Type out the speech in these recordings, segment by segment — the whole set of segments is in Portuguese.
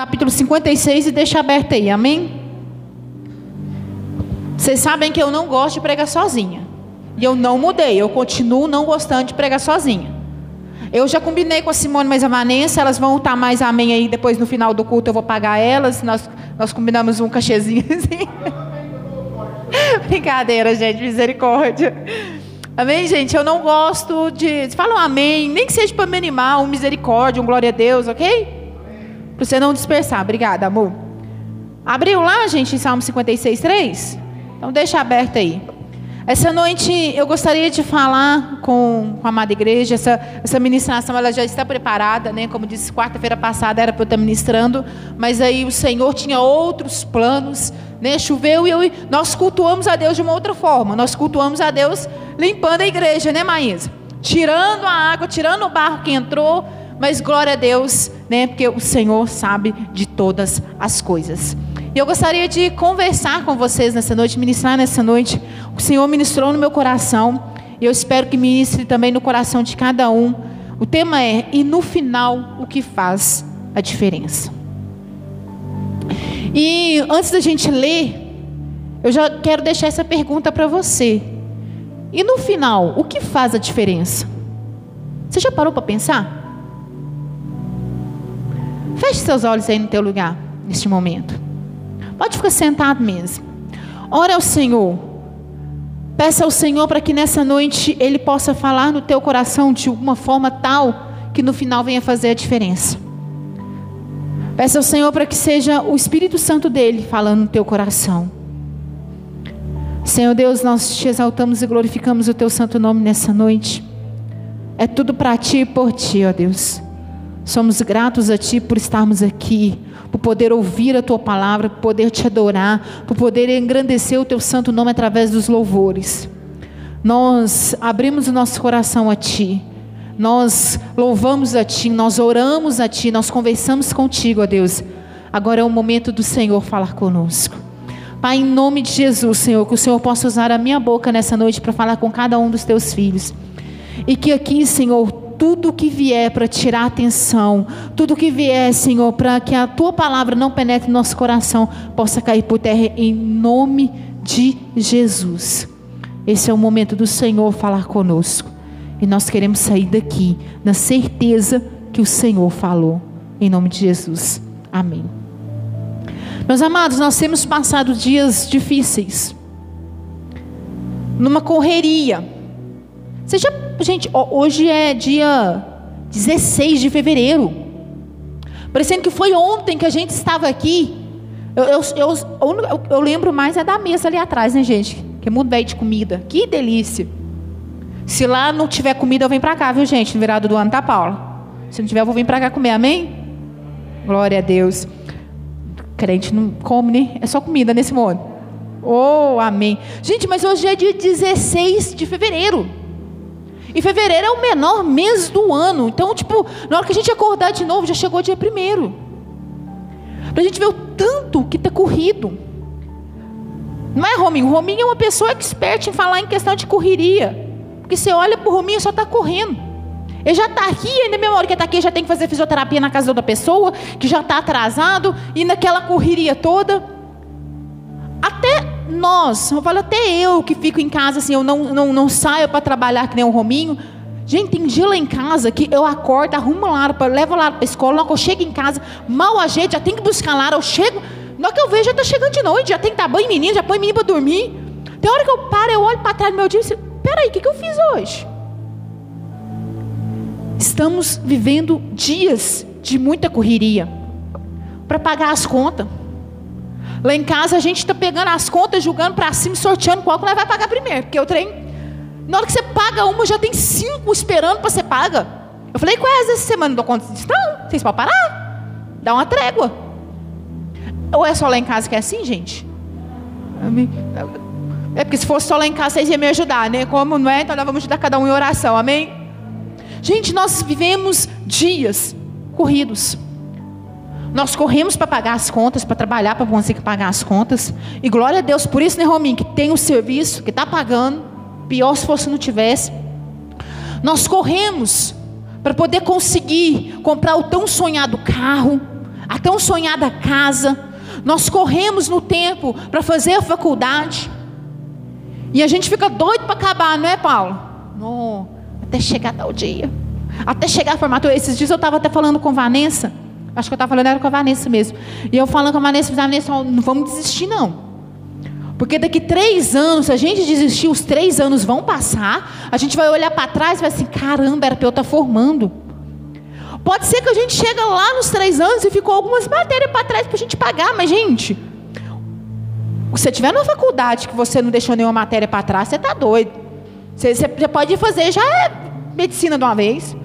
capítulo 56 e deixa aberto aí, amém? Vocês sabem que eu não gosto de pregar sozinha. E eu não mudei, eu continuo não gostando de pregar sozinha. Eu já combinei com a Simone mais a Vanessa, elas vão estar mais amém aí, depois no final do culto eu vou pagar elas. Nós, nós combinamos um cachezinho assim. Brincadeira, gente, misericórdia. Amém, gente? Eu não gosto de. Falam amém, nem que seja para me animar, um misericórdia, um glória a Deus, ok? Para você não dispersar. Obrigada, amor. Abriu lá, gente, em Salmo 56, 3? Então deixa aberto aí. Essa noite eu gostaria de falar com, com a amada igreja. Essa, essa ministração ela já está preparada, né? Como disse, quarta-feira passada era para eu estar ministrando, mas aí o Senhor tinha outros planos, né? Choveu e eu, nós cultuamos a Deus de uma outra forma. Nós cultuamos a Deus limpando a igreja, né, Maísa? Tirando a água, tirando o barro que entrou, mas glória a Deus, né? Porque o Senhor sabe de todas as coisas. E eu gostaria de conversar com vocês nessa noite, ministrar nessa noite. O Senhor ministrou no meu coração. E eu espero que ministre também no coração de cada um. O tema é: e no final, o que faz a diferença? E antes da gente ler, eu já quero deixar essa pergunta para você. E no final, o que faz a diferença? Você já parou para pensar? Feche seus olhos aí no teu lugar, neste momento. Pode ficar sentado mesmo. Ora ao Senhor. Peça ao Senhor para que nessa noite Ele possa falar no teu coração de uma forma tal que no final venha fazer a diferença. Peça ao Senhor para que seja o Espírito Santo dele falando no teu coração. Senhor Deus, nós te exaltamos e glorificamos o teu santo nome nessa noite. É tudo para ti e por ti, ó Deus. Somos gratos a ti por estarmos aqui por poder ouvir a tua palavra, por poder te adorar, por poder engrandecer o teu santo nome através dos louvores. Nós abrimos o nosso coração a ti. Nós louvamos a ti, nós oramos a ti, nós conversamos contigo, ó Deus. Agora é o momento do Senhor falar conosco. Pai, em nome de Jesus, Senhor, que o Senhor possa usar a minha boca nessa noite para falar com cada um dos teus filhos. E que aqui, Senhor, tudo que vier para tirar a atenção, tudo que vier, Senhor, para que a tua palavra não penetre no nosso coração, possa cair por terra em nome de Jesus. Esse é o momento do Senhor falar conosco. E nós queremos sair daqui na certeza que o Senhor falou. Em nome de Jesus. Amém. Meus amados, nós temos passado dias difíceis. Numa correria. Você já Gente, hoje é dia 16 de fevereiro. Parecendo que foi ontem que a gente estava aqui. Eu, eu, eu, eu lembro mais é da mesa ali atrás, né, gente? Que é muito bem de comida. Que delícia. Se lá não tiver comida, eu venho para cá, viu, gente? No virado do ano, tá, Paula? Se não tiver, eu vou vir para cá comer, amém? Glória a Deus. Crente não come, né? É só comida nesse mundo. Oh, amém. Gente, mas hoje é dia 16 de fevereiro. E fevereiro é o menor mês do ano. Então, tipo, na hora que a gente acordar de novo, já chegou dia primeiro. Para a gente ver o tanto que está corrido. Não é, Rominho? O Rominho é uma pessoa expert em falar em questão de correria. Porque você olha para o Rominho só está correndo. Ele já está aqui, ainda mesmo hora que está aqui, já tem que fazer fisioterapia na casa da pessoa, que já está atrasado, e naquela correria toda. Até nós, eu falo até eu que fico em casa assim, eu não, não, não saio para trabalhar que nem um Rominho. Gente, tem dia lá em casa que eu acordo, arrumo Lara, levo Lara para a escola, que eu chego em casa, mal ajeito, já tem que buscar Lara, eu chego, na hora que eu vejo já está chegando de noite, já tem que dar banho em menino, já põe menino para dormir. Tem hora que eu paro, eu olho para trás do meu dia e digo, peraí, o que, que eu fiz hoje? Estamos vivendo dias de muita correria para pagar as contas. Lá em casa a gente está pegando as contas, julgando para cima, sorteando qual que nós vai pagar primeiro. Porque o trem, na hora que você paga uma, já tem cinco esperando para ser paga. Eu falei, quais essa semana não dou conta disso? Não, vocês podem parar. Dá uma trégua. Ou é só lá em casa que é assim, gente? É porque se fosse só lá em casa, vocês iam me ajudar, né? Como não é, então nós vamos ajudar cada um em oração, amém? Gente, nós vivemos dias corridos. Nós corremos para pagar as contas, para trabalhar para conseguir pagar as contas. E glória a Deus por isso, né, Rominho? Que tem o serviço, que está pagando. Pior se fosse não tivesse. Nós corremos para poder conseguir comprar o tão sonhado carro, a tão sonhada casa, nós corremos no tempo para fazer a faculdade, e a gente fica doido para acabar, não é, Paulo? Não, até chegar tal dia, até chegar a formatura. Esses dias eu estava até falando com Vanessa, acho que eu estava falando era com a Vanessa mesmo, e eu falando com a Vanessa, Vanessa, não vamos desistir não. Porque daqui três anos, se a gente desistir, os três anos vão passar, a gente vai olhar para trás e vai assim, caramba, era para eu estar tá formando. Pode ser que a gente chega lá nos três anos e ficou algumas matérias para trás para a gente pagar, mas gente, se você tiver numa faculdade que você não deixou nenhuma matéria para trás, você está doido. Você, você, você, pode fazer, já é medicina de uma vez.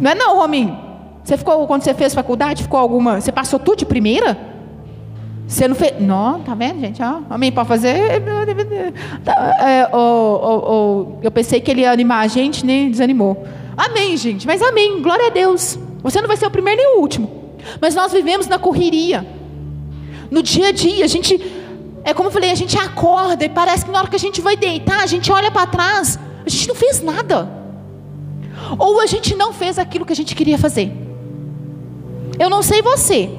Não é não, Rominho? Você ficou, quando você fez faculdade, ficou alguma. Você passou tudo de primeira? Você não fez. Não, tá vendo, gente? Ó, amém, pode fazer. É, oh, oh, oh, eu pensei que ele ia animar a gente, nem desanimou. Amém, gente. Mas amém, glória a Deus. Você não vai ser o primeiro nem o último. Mas nós vivemos na correria. No dia a dia, a gente. É como eu falei, a gente acorda e parece que na hora que a gente vai deitar, a gente olha para trás, a gente não fez nada. Ou a gente não fez aquilo que a gente queria fazer. Eu não sei você.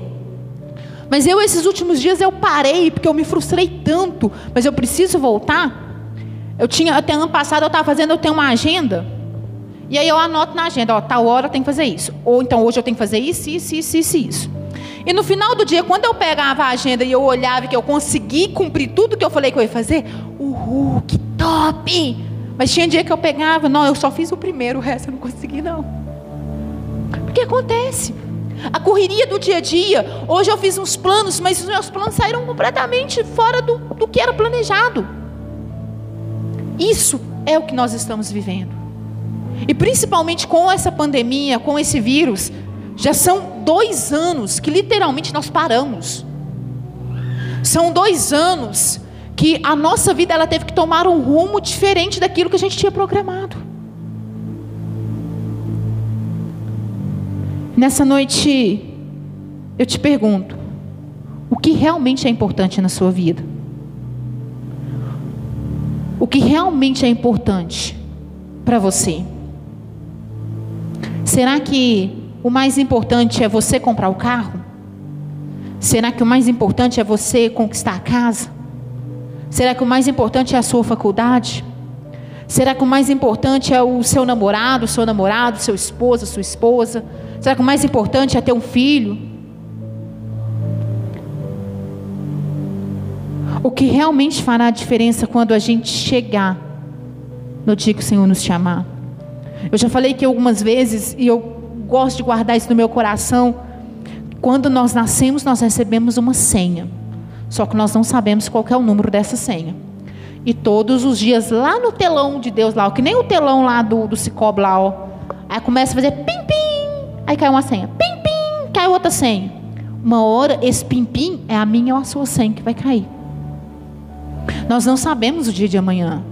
Mas eu, esses últimos dias, eu parei, porque eu me frustrei tanto. Mas eu preciso voltar. Eu tinha, até ano passado, eu estava fazendo, eu tenho uma agenda. E aí eu anoto na agenda, ó, tal hora eu tenho que fazer isso. Ou então hoje eu tenho que fazer isso, isso, isso, isso, isso. E no final do dia, quando eu pegava a agenda e eu olhava que eu consegui cumprir tudo que eu falei que eu ia fazer, uhul, que top! Mas tinha dia que eu pegava, não, eu só fiz o primeiro, o resto eu não consegui não. Porque acontece. A correria do dia a dia. Hoje eu fiz uns planos, mas os meus planos saíram completamente fora do, do que era planejado. Isso é o que nós estamos vivendo. E principalmente com essa pandemia, com esse vírus, já são dois anos que literalmente nós paramos. São dois anos que a nossa vida ela teve que tomar um rumo diferente daquilo que a gente tinha programado. Nessa noite, eu te pergunto: o que realmente é importante na sua vida? O que realmente é importante para você? Será que o mais importante é você comprar o carro? Será que o mais importante é você conquistar a casa? Será que o mais importante é a sua faculdade? Será que o mais importante é o seu namorado, seu namorado, seu esposo, sua esposa? Será que o mais importante é ter um filho? O que realmente fará a diferença quando a gente chegar no dia que o Senhor nos chamar? Eu já falei que algumas vezes, e eu gosto de guardar isso no meu coração, quando nós nascemos, nós recebemos uma senha. Só que nós não sabemos qual é o número dessa senha. E todos os dias, lá no telão de Deus, lá, que nem o telão lá do, do Cicobi lá, ó, aí começa a fazer pim, pim, Aí caiu uma senha. Pim, pim, caiu outra senha. Uma hora, esse pim-pim é a minha ou a sua senha que vai cair. Nós não sabemos o dia de amanhã.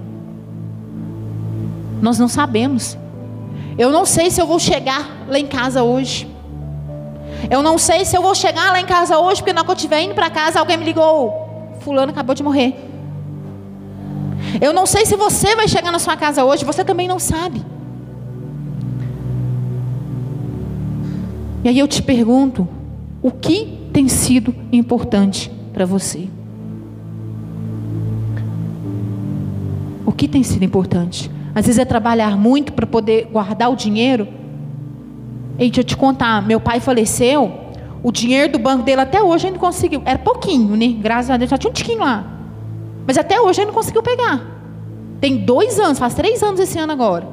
Nós não sabemos. Eu não sei se eu vou chegar lá em casa hoje. Eu não sei se eu vou chegar lá em casa hoje, porque na hora que eu estiver indo para casa, alguém me ligou. Fulano acabou de morrer. Eu não sei se você vai chegar na sua casa hoje, você também não sabe. E aí eu te pergunto: o que tem sido importante para você? O que tem sido importante? Às vezes é trabalhar muito para poder guardar o dinheiro. Ei, deixa eu te contar: meu pai faleceu, o dinheiro do banco dele até hoje ainda conseguiu. Era pouquinho, né? Graças a Deus, só tinha um tiquinho lá. Mas até hoje ele não conseguiu pegar. Tem dois anos, faz três anos esse ano agora.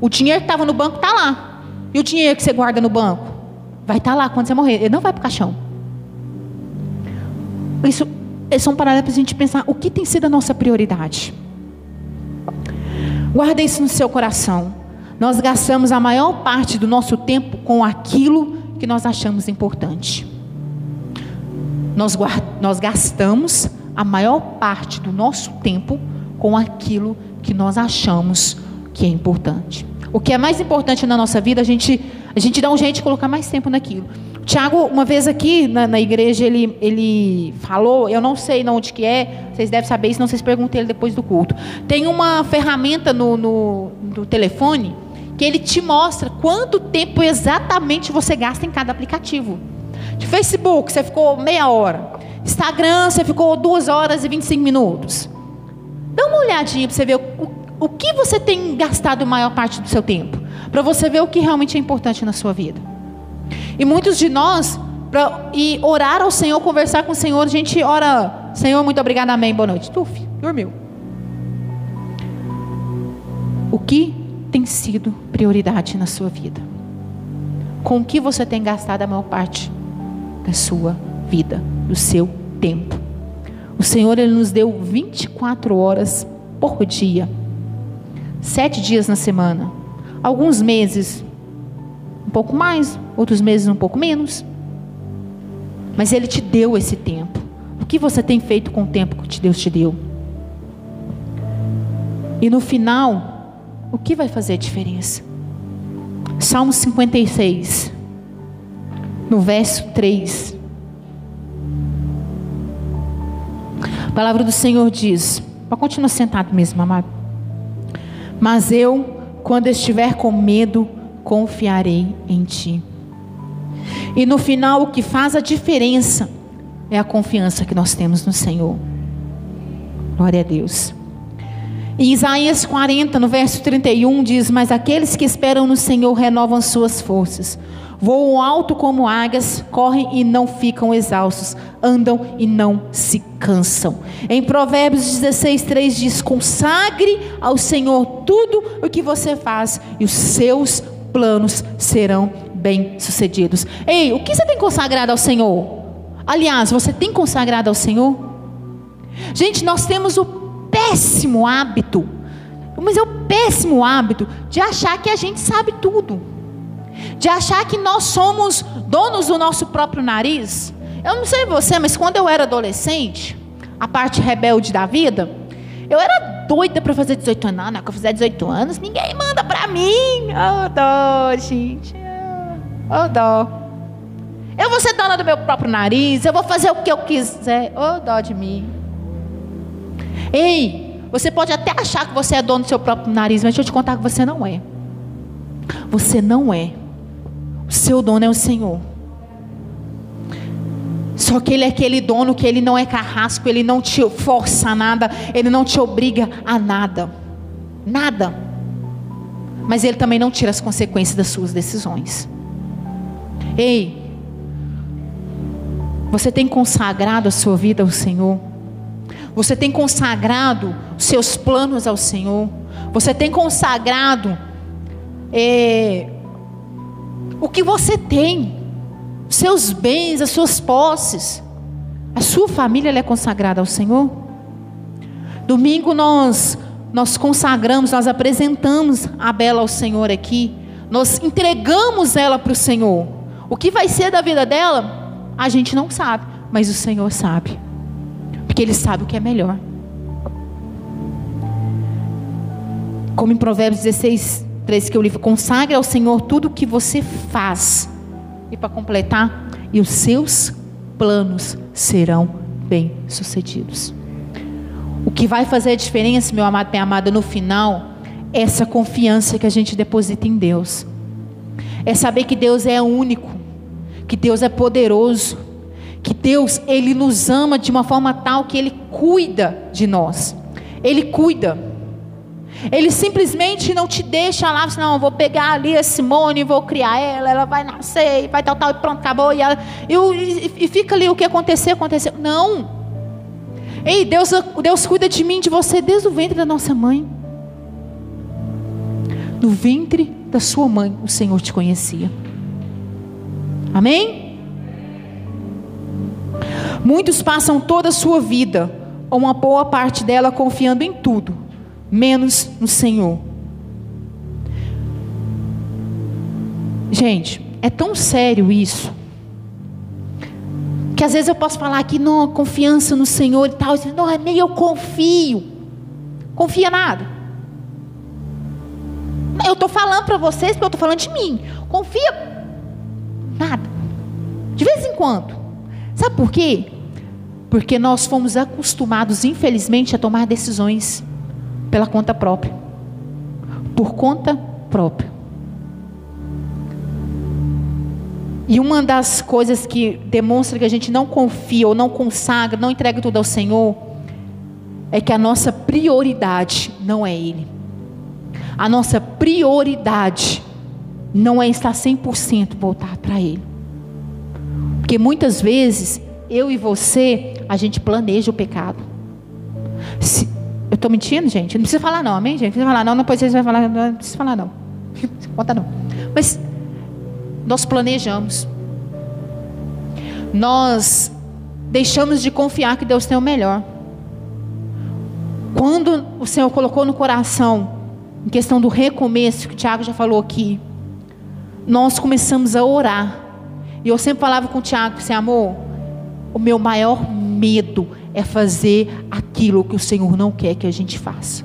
O dinheiro que estava no banco está lá. E o dinheiro que você guarda no banco? Vai estar tá lá quando você morrer. Ele não vai para o caixão. Isso, é um paralelo para a gente pensar o que tem sido a nossa prioridade. Guarda isso no seu coração. Nós gastamos a maior parte do nosso tempo com aquilo que nós achamos importante. Nós, nós gastamos a maior parte do nosso tempo com aquilo que nós achamos que é importante. O que é mais importante na nossa vida, a gente, a gente dá um jeito de colocar mais tempo naquilo. O Tiago, uma vez aqui na, na, igreja, ele, ele falou, eu não sei onde que é, vocês devem saber isso, não vocês perguntem ele depois do culto. Tem uma ferramenta no, no, no telefone que ele te mostra quanto tempo exatamente você gasta em cada aplicativo. De Facebook, você ficou meia hora. Instagram, você ficou duas horas e 25 minutos. Dá uma olhadinha para você ver o, o que você tem gastado a maior parte do seu tempo. Para você ver o que realmente é importante na sua vida. E muitos de nós, para orar ao Senhor, conversar com o Senhor, a gente ora, Senhor, muito obrigado, amém, boa noite. Tuf, dormiu. O que tem sido prioridade na sua vida? Com o que você tem gastado a maior parte da sua vida, do seu tempo? O Senhor ele nos deu 24 horas por dia, sete dias na semana, alguns meses um pouco mais, outros meses um pouco menos. Mas Ele te deu esse tempo. O que você tem feito com o tempo que Deus te deu? E no final, o que vai fazer a diferença? Salmo 56, no verso 3. A palavra do Senhor diz: Pode continuar sentado mesmo, amado. Mas eu, quando estiver com medo, confiarei em ti. E no final, o que faz a diferença é a confiança que nós temos no Senhor. Glória a Deus. Em Isaías 40, no verso 31, diz: Mas aqueles que esperam no Senhor renovam suas forças, voam alto como águias, correm e não ficam exaustos, andam e não se cansam. Em Provérbios 16, 3 diz: Consagre ao Senhor tudo o que você faz, e os seus planos serão bem-sucedidos. Ei, o que você tem consagrado ao Senhor? Aliás, você tem consagrado ao Senhor? Gente, nós temos o péssimo hábito, mas é o péssimo hábito de achar que a gente sabe tudo, de achar que nós somos donos do nosso próprio nariz. Eu não sei você, mas quando eu era adolescente, a parte rebelde da vida, eu era doida para fazer 18 anos. Não, não, que eu fizer 18 anos, ninguém manda para mim. Oh, dó, gente. Oh, dó. Eu vou ser dona do meu próprio nariz. Eu vou fazer o que eu quiser. Oh, dó de mim. Ei, você pode até achar que você é dono do seu próprio nariz, mas deixa eu te contar que você não é. Você não é. Seu dono é o Senhor. Só que ele é aquele dono que ele não é carrasco, ele não te força a nada, ele não te obriga a nada. Nada. Mas ele também não tira as consequências das suas decisões. Ei, você tem consagrado a sua vida ao Senhor? Você tem consagrado os seus planos ao Senhor? Você tem consagrado é, o que você tem? seus bens, as suas posses. A sua família é consagrada ao Senhor? Domingo nós nós consagramos, nós apresentamos a Bela ao Senhor aqui. Nós entregamos ela para o Senhor. O que vai ser da vida dela? A gente não sabe, mas o Senhor sabe. Porque Ele sabe o que é melhor. Como em Provérbios 16, 3 que eu li, consagre ao Senhor tudo o que você faz e para completar, e os seus planos serão bem-sucedidos. O que vai fazer a diferença, meu amado, minha amada, no final, é essa confiança que a gente deposita em Deus. É saber que Deus é único, que Deus é poderoso, que Deus, Ele nos ama de uma forma tal que Ele cuida de nós. Ele cuida. Ele simplesmente não te deixa lá, assim, não, vou pegar ali a Simone, vou criar ela, ela vai nascer, vai tal, tal, e pronto, acabou. E, ela, e, e, e fica ali o que aconteceu, aconteceu. Não. Ei, Deus, Deus cuida de mim, de você, desde o ventre da nossa mãe. No ventre da sua mãe, o Senhor te conhecia. Amém? Muitos passam toda a sua vida, ou uma boa parte dela, confiando em tudo menos no Senhor. Gente, é tão sério isso. Que às vezes eu posso falar aqui, não, confiança no Senhor e tal. Não, é nem eu confio. Confia nada. Eu estou falando para vocês porque eu estou falando de mim. Confia nada. De vez em quando. Sabe por quê? Porque nós fomos acostumados, infelizmente, a tomar decisões pela conta própria. Por conta própria. E uma das coisas que demonstra que a gente não confia ou não consagra, não entrega tudo ao Senhor, é que a nossa prioridade não é Ele. A nossa prioridade não é estar 100% voltado para Ele. Porque muitas vezes, eu e você, a gente planeja o pecado. Se, estou mentindo, gente? Não precisa falar não, amém, gente? Não precisa falar não, depois vocês vão falar, não precisa falar não. Conta não. Mas nós planejamos. Nós deixamos de confiar que Deus tem o melhor. Quando o Senhor colocou no coração, em questão do recomeço, que o Tiago já falou aqui, nós começamos a orar. E eu sempre falava com o Tiago, assim, amor, o meu maior medo é fazer aquilo que o Senhor não quer que a gente faça.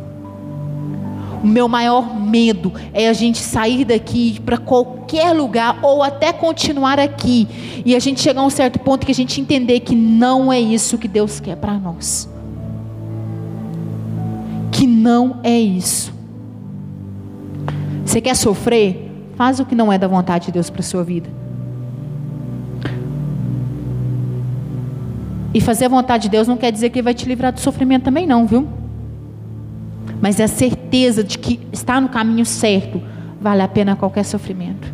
O meu maior medo é a gente sair daqui para qualquer lugar ou até continuar aqui e a gente chegar a um certo ponto que a gente entender que não é isso que Deus quer para nós. Que não é isso. Você quer sofrer? Faz o que não é da vontade de Deus para sua vida. E fazer a vontade de Deus não quer dizer que Ele vai te livrar do sofrimento também, não, viu? Mas é a certeza de que está no caminho certo vale a pena qualquer sofrimento.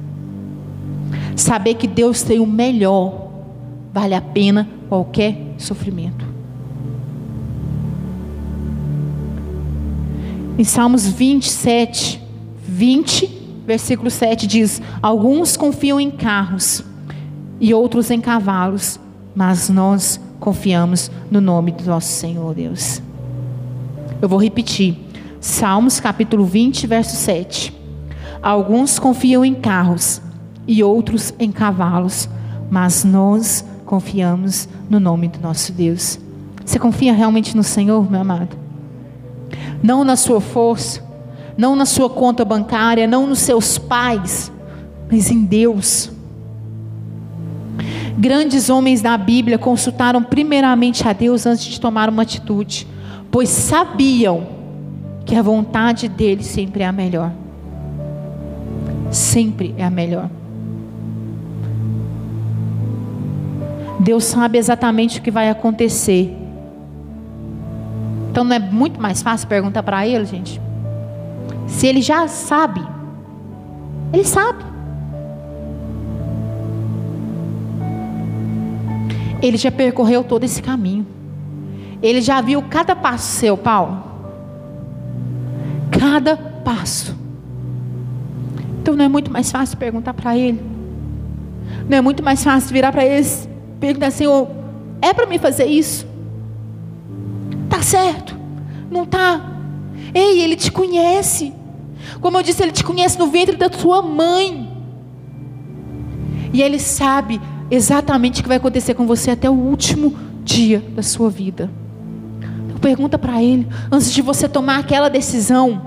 Saber que Deus tem o melhor vale a pena qualquer sofrimento. Em Salmos 27, 20, versículo 7 diz: Alguns confiam em carros e outros em cavalos, mas nós confiamos no nome do nosso Senhor Deus. Eu vou repetir. Salmos capítulo 20, verso 7. Alguns confiam em carros e outros em cavalos, mas nós confiamos no nome do nosso Deus. Você confia realmente no Senhor, meu amado? Não na sua força, não na sua conta bancária, não nos seus pais, mas em Deus. Grandes homens da Bíblia consultaram primeiramente a Deus antes de tomar uma atitude, pois sabiam que a vontade dele sempre é a melhor. Sempre é a melhor. Deus sabe exatamente o que vai acontecer. Então não é muito mais fácil perguntar para ele, gente? Se ele já sabe, ele sabe. Ele já percorreu todo esse caminho. Ele já viu cada passo seu, Paulo. Cada passo. Então não é muito mais fácil perguntar para ele. Não é muito mais fácil virar para ele e perguntar oh, é para mim fazer isso? Tá certo? Não tá? Ei, ele te conhece. Como eu disse, ele te conhece no ventre da sua mãe. E ele sabe exatamente o que vai acontecer com você até o último dia da sua vida. Então pergunta para ele, antes de você tomar aquela decisão,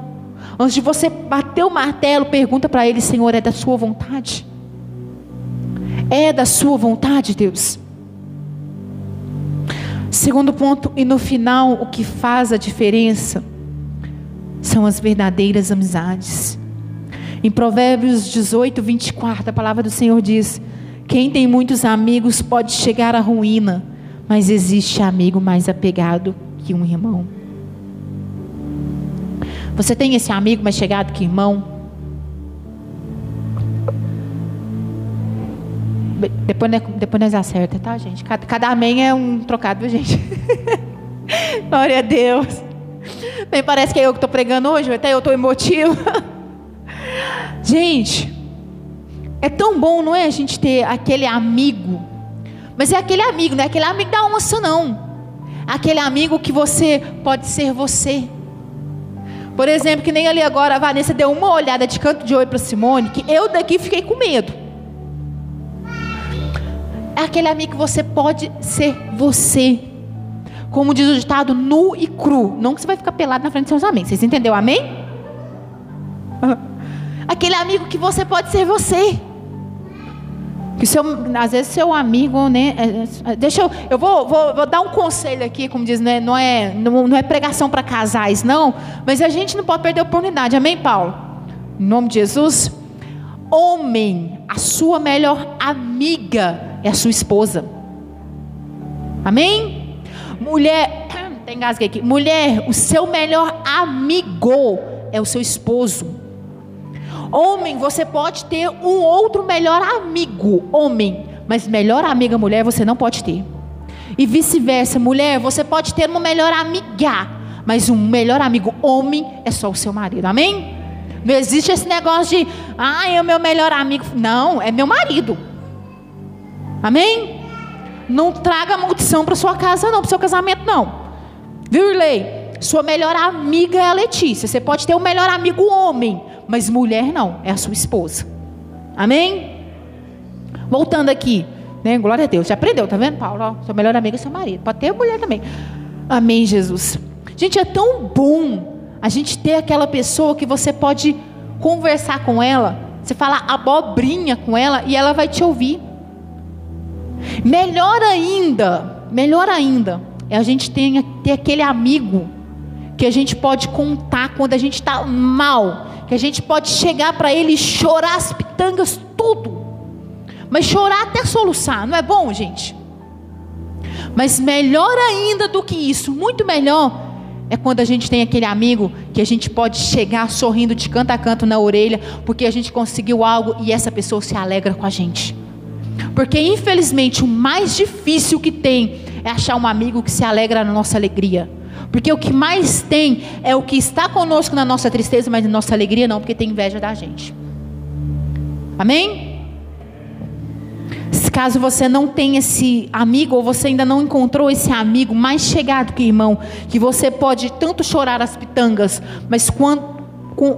antes de você bater o martelo, pergunta para ele, Senhor, é da sua vontade? É da sua vontade, Deus? Segundo ponto, e no final, o que faz a diferença são as verdadeiras amizades. Em Provérbios 18, 24, a palavra do Senhor diz: quem tem muitos amigos pode chegar à ruína, mas existe amigo mais apegado que um irmão. Você tem esse amigo mais chegado que irmão? Depois, depois nós acerta, tá, gente? Cada, cada amém é um trocado, gente? Glória a Deus. Bem, parece que é eu que estou pregando hoje, até eu estou emotivo. gente, é tão bom, não é, a gente ter aquele amigo. Mas é aquele amigo, não é aquele amigo da onça, não. Aquele amigo que você pode ser você. Por exemplo, que nem ali agora a Vanessa deu uma olhada de canto de oi para Simone, que eu daqui fiquei com medo. É aquele amigo que você pode ser você. Como diz o ditado, nu e cru. Não que você vai ficar pelado na frente dos seus amigos. Vocês entenderam? Amém? Aquele amigo que você pode ser você. Que seu, às vezes seu amigo, né? É, é, deixa eu, eu vou, vou, vou, dar um conselho aqui, como diz, né? Não é, não, não é pregação para casais, não. Mas a gente não pode perder a oportunidade, amém, Paulo? Em nome de Jesus. Homem, a sua melhor amiga é a sua esposa. Amém? Mulher, tem gasguei aqui. Mulher, o seu melhor amigo é o seu esposo. Homem, você pode ter um outro melhor amigo, homem, mas melhor amiga mulher você não pode ter. E vice-versa, mulher, você pode ter uma melhor amiga, mas um melhor amigo homem é só o seu marido. Amém? Não existe esse negócio de, ah, é o meu melhor amigo. Não, é meu marido. Amém? Não traga maldição para sua casa, não, para o seu casamento, não. Viu, Irley? Sua melhor amiga é a Letícia. Você pode ter um melhor amigo homem, mas mulher não, é a sua esposa. Amém? Voltando aqui, né? Glória a Deus. Já aprendeu, tá vendo, Paulo? Ó, sua melhor amiga é seu marido. Pode ter mulher também. Amém, Jesus. Gente, é tão bom a gente ter aquela pessoa que você pode conversar com ela, você fala abobrinha com ela e ela vai te ouvir. Melhor ainda, melhor ainda, é a gente ter, ter aquele amigo que a gente pode contar quando a gente está mal, que a gente pode chegar para ele e chorar as pitangas, tudo, mas chorar até soluçar, não é bom, gente? Mas melhor ainda do que isso, muito melhor, é quando a gente tem aquele amigo que a gente pode chegar sorrindo de canto a canto na orelha, porque a gente conseguiu algo e essa pessoa se alegra com a gente. Porque infelizmente o mais difícil que tem é achar um amigo que se alegra na nossa alegria. Porque o que mais tem é o que está conosco na nossa tristeza, mas na nossa alegria não, porque tem inveja da gente. Amém? Caso você não tenha esse amigo, ou você ainda não encontrou esse amigo mais chegado que irmão, que você pode tanto chorar as pitangas, mas quando,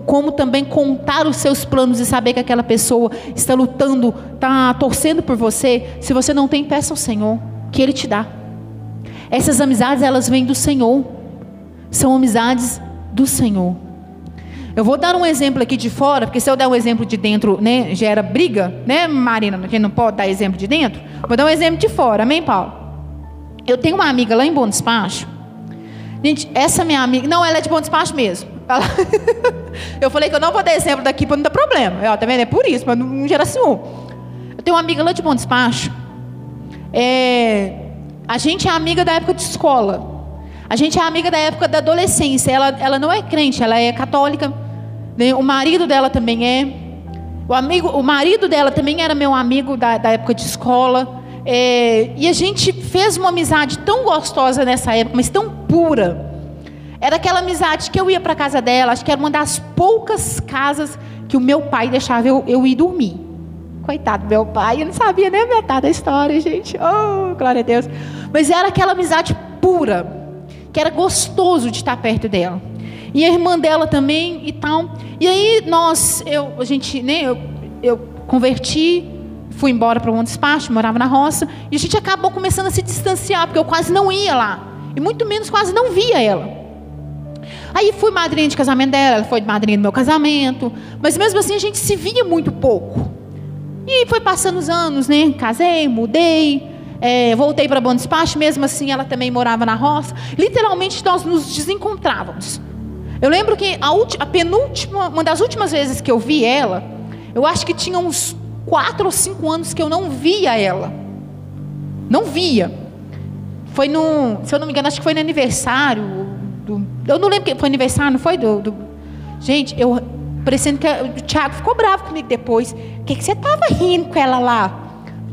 como também contar os seus planos e saber que aquela pessoa está lutando, está torcendo por você. Se você não tem, peça ao Senhor, que Ele te dá. Essas amizades, elas vêm do Senhor. São amizades do Senhor. Eu vou dar um exemplo aqui de fora, porque se eu der um exemplo de dentro, né, gera briga, né, Marina? Quem não pode dar exemplo de dentro? Vou dar um exemplo de fora, amém, Paulo? Eu tenho uma amiga lá em Bom Despacho. Gente, essa minha amiga, não, ela é de Bom Despacho mesmo. Ela... eu falei que eu não vou dar exemplo daqui para não dar problema. Eu, tá vendo? É por isso, para não gerar ciúme. Eu tenho uma amiga lá de Bom Despacho. É... A gente é amiga da época de escola. A gente é amiga da época da adolescência. Ela, ela não é crente, ela é católica. Né? O marido dela também é. O, amigo, o marido dela também era meu amigo da, da época de escola. É, e a gente fez uma amizade tão gostosa nessa época, mas tão pura. Era aquela amizade que eu ia para casa dela, acho que era uma das poucas casas que o meu pai deixava eu, eu ir dormir. Coitado do meu pai, eu não sabia nem metade da história, gente. Oh, glória a Deus. Mas era aquela amizade pura, que era gostoso de estar perto dela e a irmã dela também e tal. E aí nós, eu, a gente, né, eu, eu converti, fui embora para um despacho, morava na roça, e a gente acabou começando a se distanciar, porque eu quase não ia lá, e muito menos quase não via ela. Aí fui madrinha de casamento dela, ela foi madrinha do meu casamento, mas mesmo assim a gente se via muito pouco. E foi passando os anos, né? Casei, mudei, é, voltei para Bom Despacho, mesmo assim ela também morava na roça. Literalmente nós nos desencontrávamos. Eu lembro que a, a, penúltima, uma das últimas vezes que eu vi ela, eu acho que tinha uns quatro ou cinco anos que eu não via ela. Não via. Foi no, se eu não me engano, acho que foi no aniversário. Do, eu não lembro que foi aniversário, não foi? Do, do gente, eu parecendo que o Thiago ficou bravo comigo depois. O que, que você estava rindo com ela lá?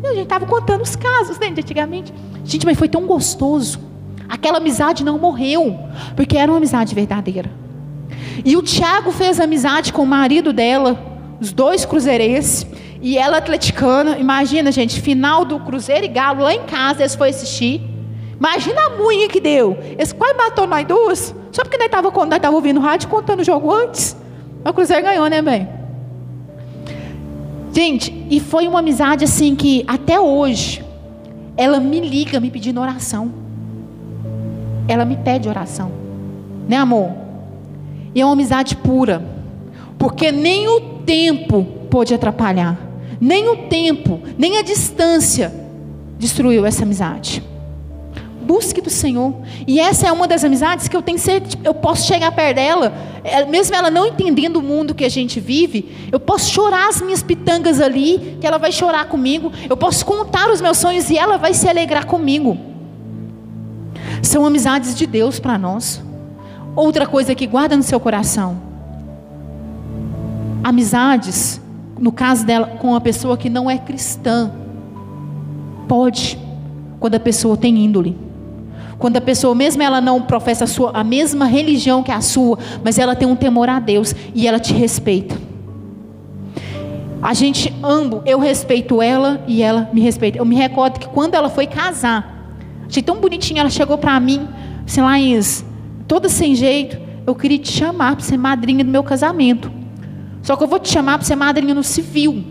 A gente estava contando os casos, né, de antigamente. Gente, mas foi tão gostoso. Aquela amizade não morreu, porque era uma amizade verdadeira. E o Tiago fez amizade com o marido dela, os dois cruzeirenses, e ela atleticana. Imagina, gente, final do Cruzeiro e Galo lá em casa, eles foram assistir. Imagina a munha que deu. Eles quase matou nós duas. Só porque nós estávamos ouvindo rádio contando o jogo antes. O Cruzeiro ganhou, né, bem? Gente, e foi uma amizade assim que até hoje ela me liga me pedindo oração. Ela me pede oração. Né, amor? E é uma amizade pura. Porque nem o tempo pôde atrapalhar. Nem o tempo, nem a distância destruiu essa amizade. Busque do Senhor. E essa é uma das amizades que eu tenho certeza, eu posso chegar perto dela, é, mesmo ela não entendendo o mundo que a gente vive, eu posso chorar as minhas pitangas ali, que ela vai chorar comigo. Eu posso contar os meus sonhos e ela vai se alegrar comigo. São amizades de Deus para nós. Outra coisa que guarda no seu coração. Amizades, no caso dela, com uma pessoa que não é cristã. Pode, quando a pessoa tem índole. Quando a pessoa, mesmo ela não professa a, sua, a mesma religião que a sua, mas ela tem um temor a Deus e ela te respeita. A gente, ambos, eu respeito ela e ela me respeita. Eu me recordo que quando ela foi casar, achei tão bonitinha, ela chegou para mim, assim, Laís, toda sem jeito, eu queria te chamar para ser madrinha do meu casamento. Só que eu vou te chamar para ser madrinha no civil,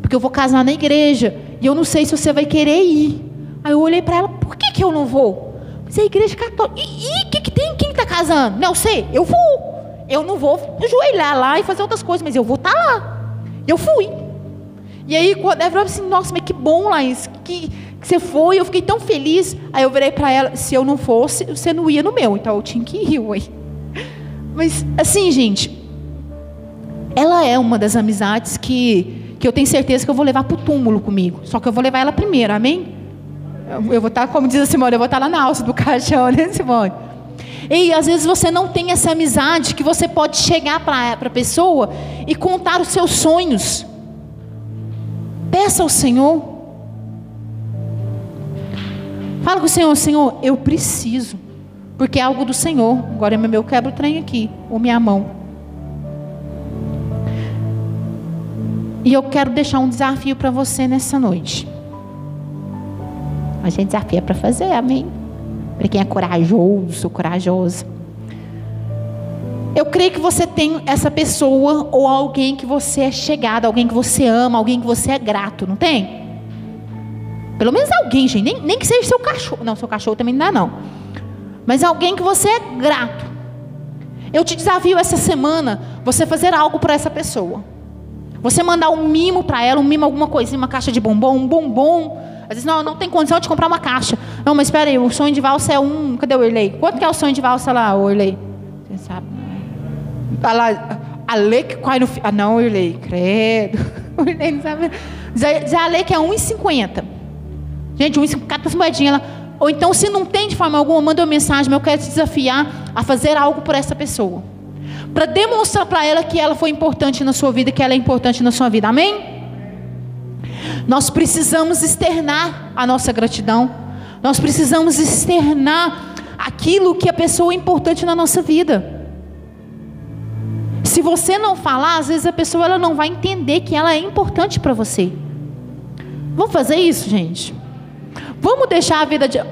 porque eu vou casar na igreja e eu não sei se você vai querer ir. Aí eu olhei para ela, por que, que eu não vou? É a igreja católica. E o que, que tem? Quem está casando? Não sei, eu vou. Eu não vou ajoelhar lá e fazer outras coisas, mas eu vou estar tá lá. Eu fui. E aí, quando ela falou assim, nossa, mas que bom, Laís, que, que você foi, eu fiquei tão feliz. Aí eu virei para ela, se eu não fosse, você não ia no meu, então eu tinha que ir, ué. Mas, assim, gente, ela é uma das amizades que, que eu tenho certeza que eu vou levar para o túmulo comigo. Só que eu vou levar ela primeiro, amém? Eu vou estar, como diz a Simone, eu vou estar lá na alça do caixão, né, Simone? E às vezes você não tem essa amizade que você pode chegar para a pessoa e contar os seus sonhos. Peça ao Senhor. Fala com o Senhor, Senhor, eu preciso. Porque é algo do Senhor. Agora é meu quebra o trem aqui, ou minha mão. E eu quero deixar um desafio para você nessa noite. A gente desafia para fazer, amém? Para quem é corajoso, corajosa. Eu creio que você tem essa pessoa ou alguém que você é chegado, alguém que você ama, alguém que você é grato, não tem? Pelo menos alguém, gente. Nem, nem que seja seu cachorro. Não, seu cachorro também não dá, não. Mas alguém que você é grato. Eu te desafio essa semana você fazer algo para essa pessoa. Você mandar um mimo para ela, um mimo, alguma coisinha, uma caixa de bombom, um bombom às vezes, não, não tem condição de comprar uma caixa. Não, mas espera aí, o sonho de valsa é um. Cadê o Irley? Quanto que é o sonho de valsa lá, o? Você sabe? Ah lá, a lei que cai no. Ah, não, Irley, credo. O não sabe. Diz a lei que é 1,50. Gente, 1,50, cata as moedinhas lá. Ou então, se não tem de forma alguma, manda uma mensagem, mas eu quero te desafiar a fazer algo por essa pessoa. Para demonstrar para ela que ela foi importante na sua vida, que ela é importante na sua vida. Amém? Nós precisamos externar a nossa gratidão. Nós precisamos externar aquilo que a pessoa é importante na nossa vida. Se você não falar, às vezes a pessoa ela não vai entender que ela é importante para você. Vamos fazer isso, gente? Vamos deixar a vida de. Hã?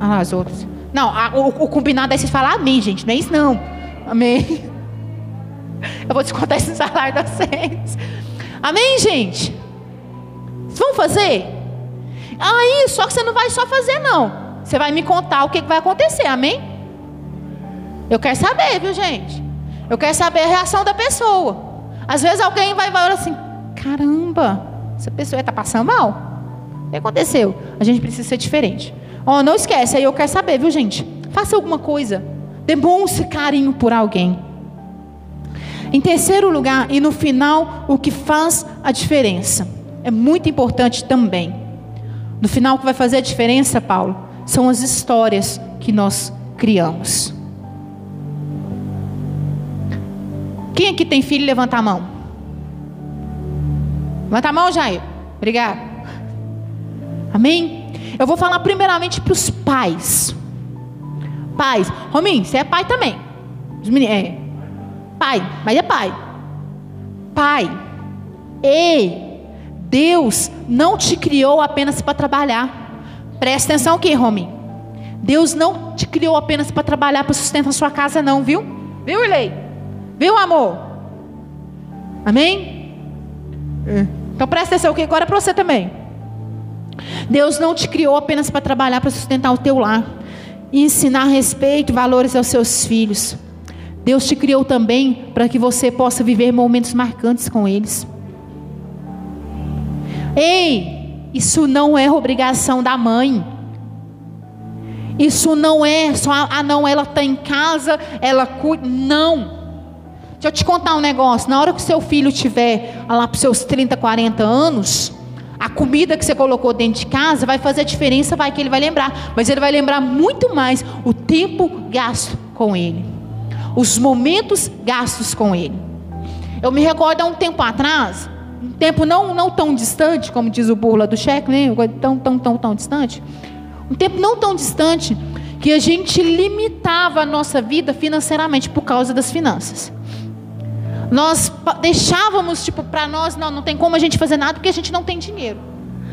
Ah, as outras. Não, a, o, o, combinado é vocês falar amém, gente. Não é isso, não. Amém. Eu vou descontar esse salário da vocês. Amém, gente? Vocês vão fazer? Aí, só que você não vai só fazer, não. Você vai me contar o que vai acontecer, amém? Eu quero saber, viu, gente? Eu quero saber a reação da pessoa. Às vezes alguém vai falar assim: caramba, essa pessoa está passando mal. O que aconteceu? A gente precisa ser diferente. Oh, não esquece, aí eu quero saber, viu, gente? Faça alguma coisa. Demonstre carinho por alguém. Em terceiro lugar, e no final, o que faz a diferença. É muito importante também. No final, o que vai fazer a diferença, Paulo, são as histórias que nós criamos. Quem aqui tem filho, levanta a mão. Levanta a mão, Jair. Obrigado. Amém? Eu vou falar primeiramente para os pais. Pais. Rominho, você é pai também. Os meninos, é, pai, mas é pai. Pai, ei, Deus não te criou apenas para trabalhar. Presta atenção aqui, Romy. Deus não te criou apenas para trabalhar, para sustentar a sua casa, não, viu? Viu, Irlei? Viu, amor? Amém? É. Então presta atenção aqui agora é para você também. Deus não te criou apenas para trabalhar, para sustentar o teu lar e ensinar respeito, valores aos seus filhos. Deus te criou também para que você possa viver momentos marcantes com eles. Ei, isso não é obrigação da mãe. Isso não é só, ah, não, ela está em casa, ela cuida. Não. Deixa eu te contar um negócio. Na hora que seu filho tiver lá para os seus 30, 40 anos, a comida que você colocou dentro de casa vai fazer a diferença, vai que ele vai lembrar. Mas ele vai lembrar muito mais o tempo gasto com ele. Os momentos gastos com ele. Eu me recordo há um tempo atrás, um tempo não, não tão distante, como diz o burla do cheque, né? Tão, tão, tão, tão distante. Um tempo não tão distante que a gente limitava a nossa vida financeiramente por causa das finanças. Nós deixávamos, tipo, para nós, não, não tem como a gente fazer nada porque a gente não tem dinheiro.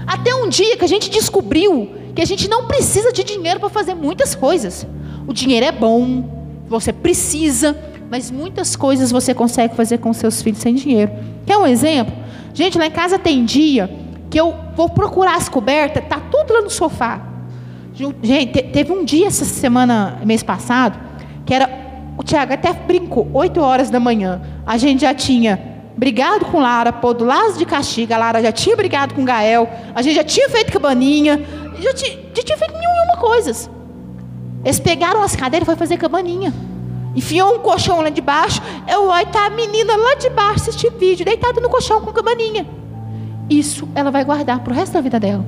Até um dia que a gente descobriu que a gente não precisa de dinheiro para fazer muitas coisas. O dinheiro é bom, você precisa, mas muitas coisas você consegue fazer com seus filhos sem dinheiro. Quer um exemplo? Gente, lá em casa tem dia que eu vou procurar as cobertas, tá tudo lá no sofá. Gente, teve um dia essa semana, mês passado, que era o Tiago até brincou, 8 horas da manhã. A gente já tinha brigado com Lara, pô, do lado de castigo. A Lara já tinha brigado com Gael. A gente já tinha feito cabaninha. Já tinha, já tinha feito nenhuma coisa. Eles pegaram as cadeiras e foram fazer cabaninha. Enfiou um colchão lá de baixo. Eu olho, tá a menina lá de baixo assistindo vídeo, deitada no colchão com cabaninha. Isso ela vai guardar pro resto da vida dela.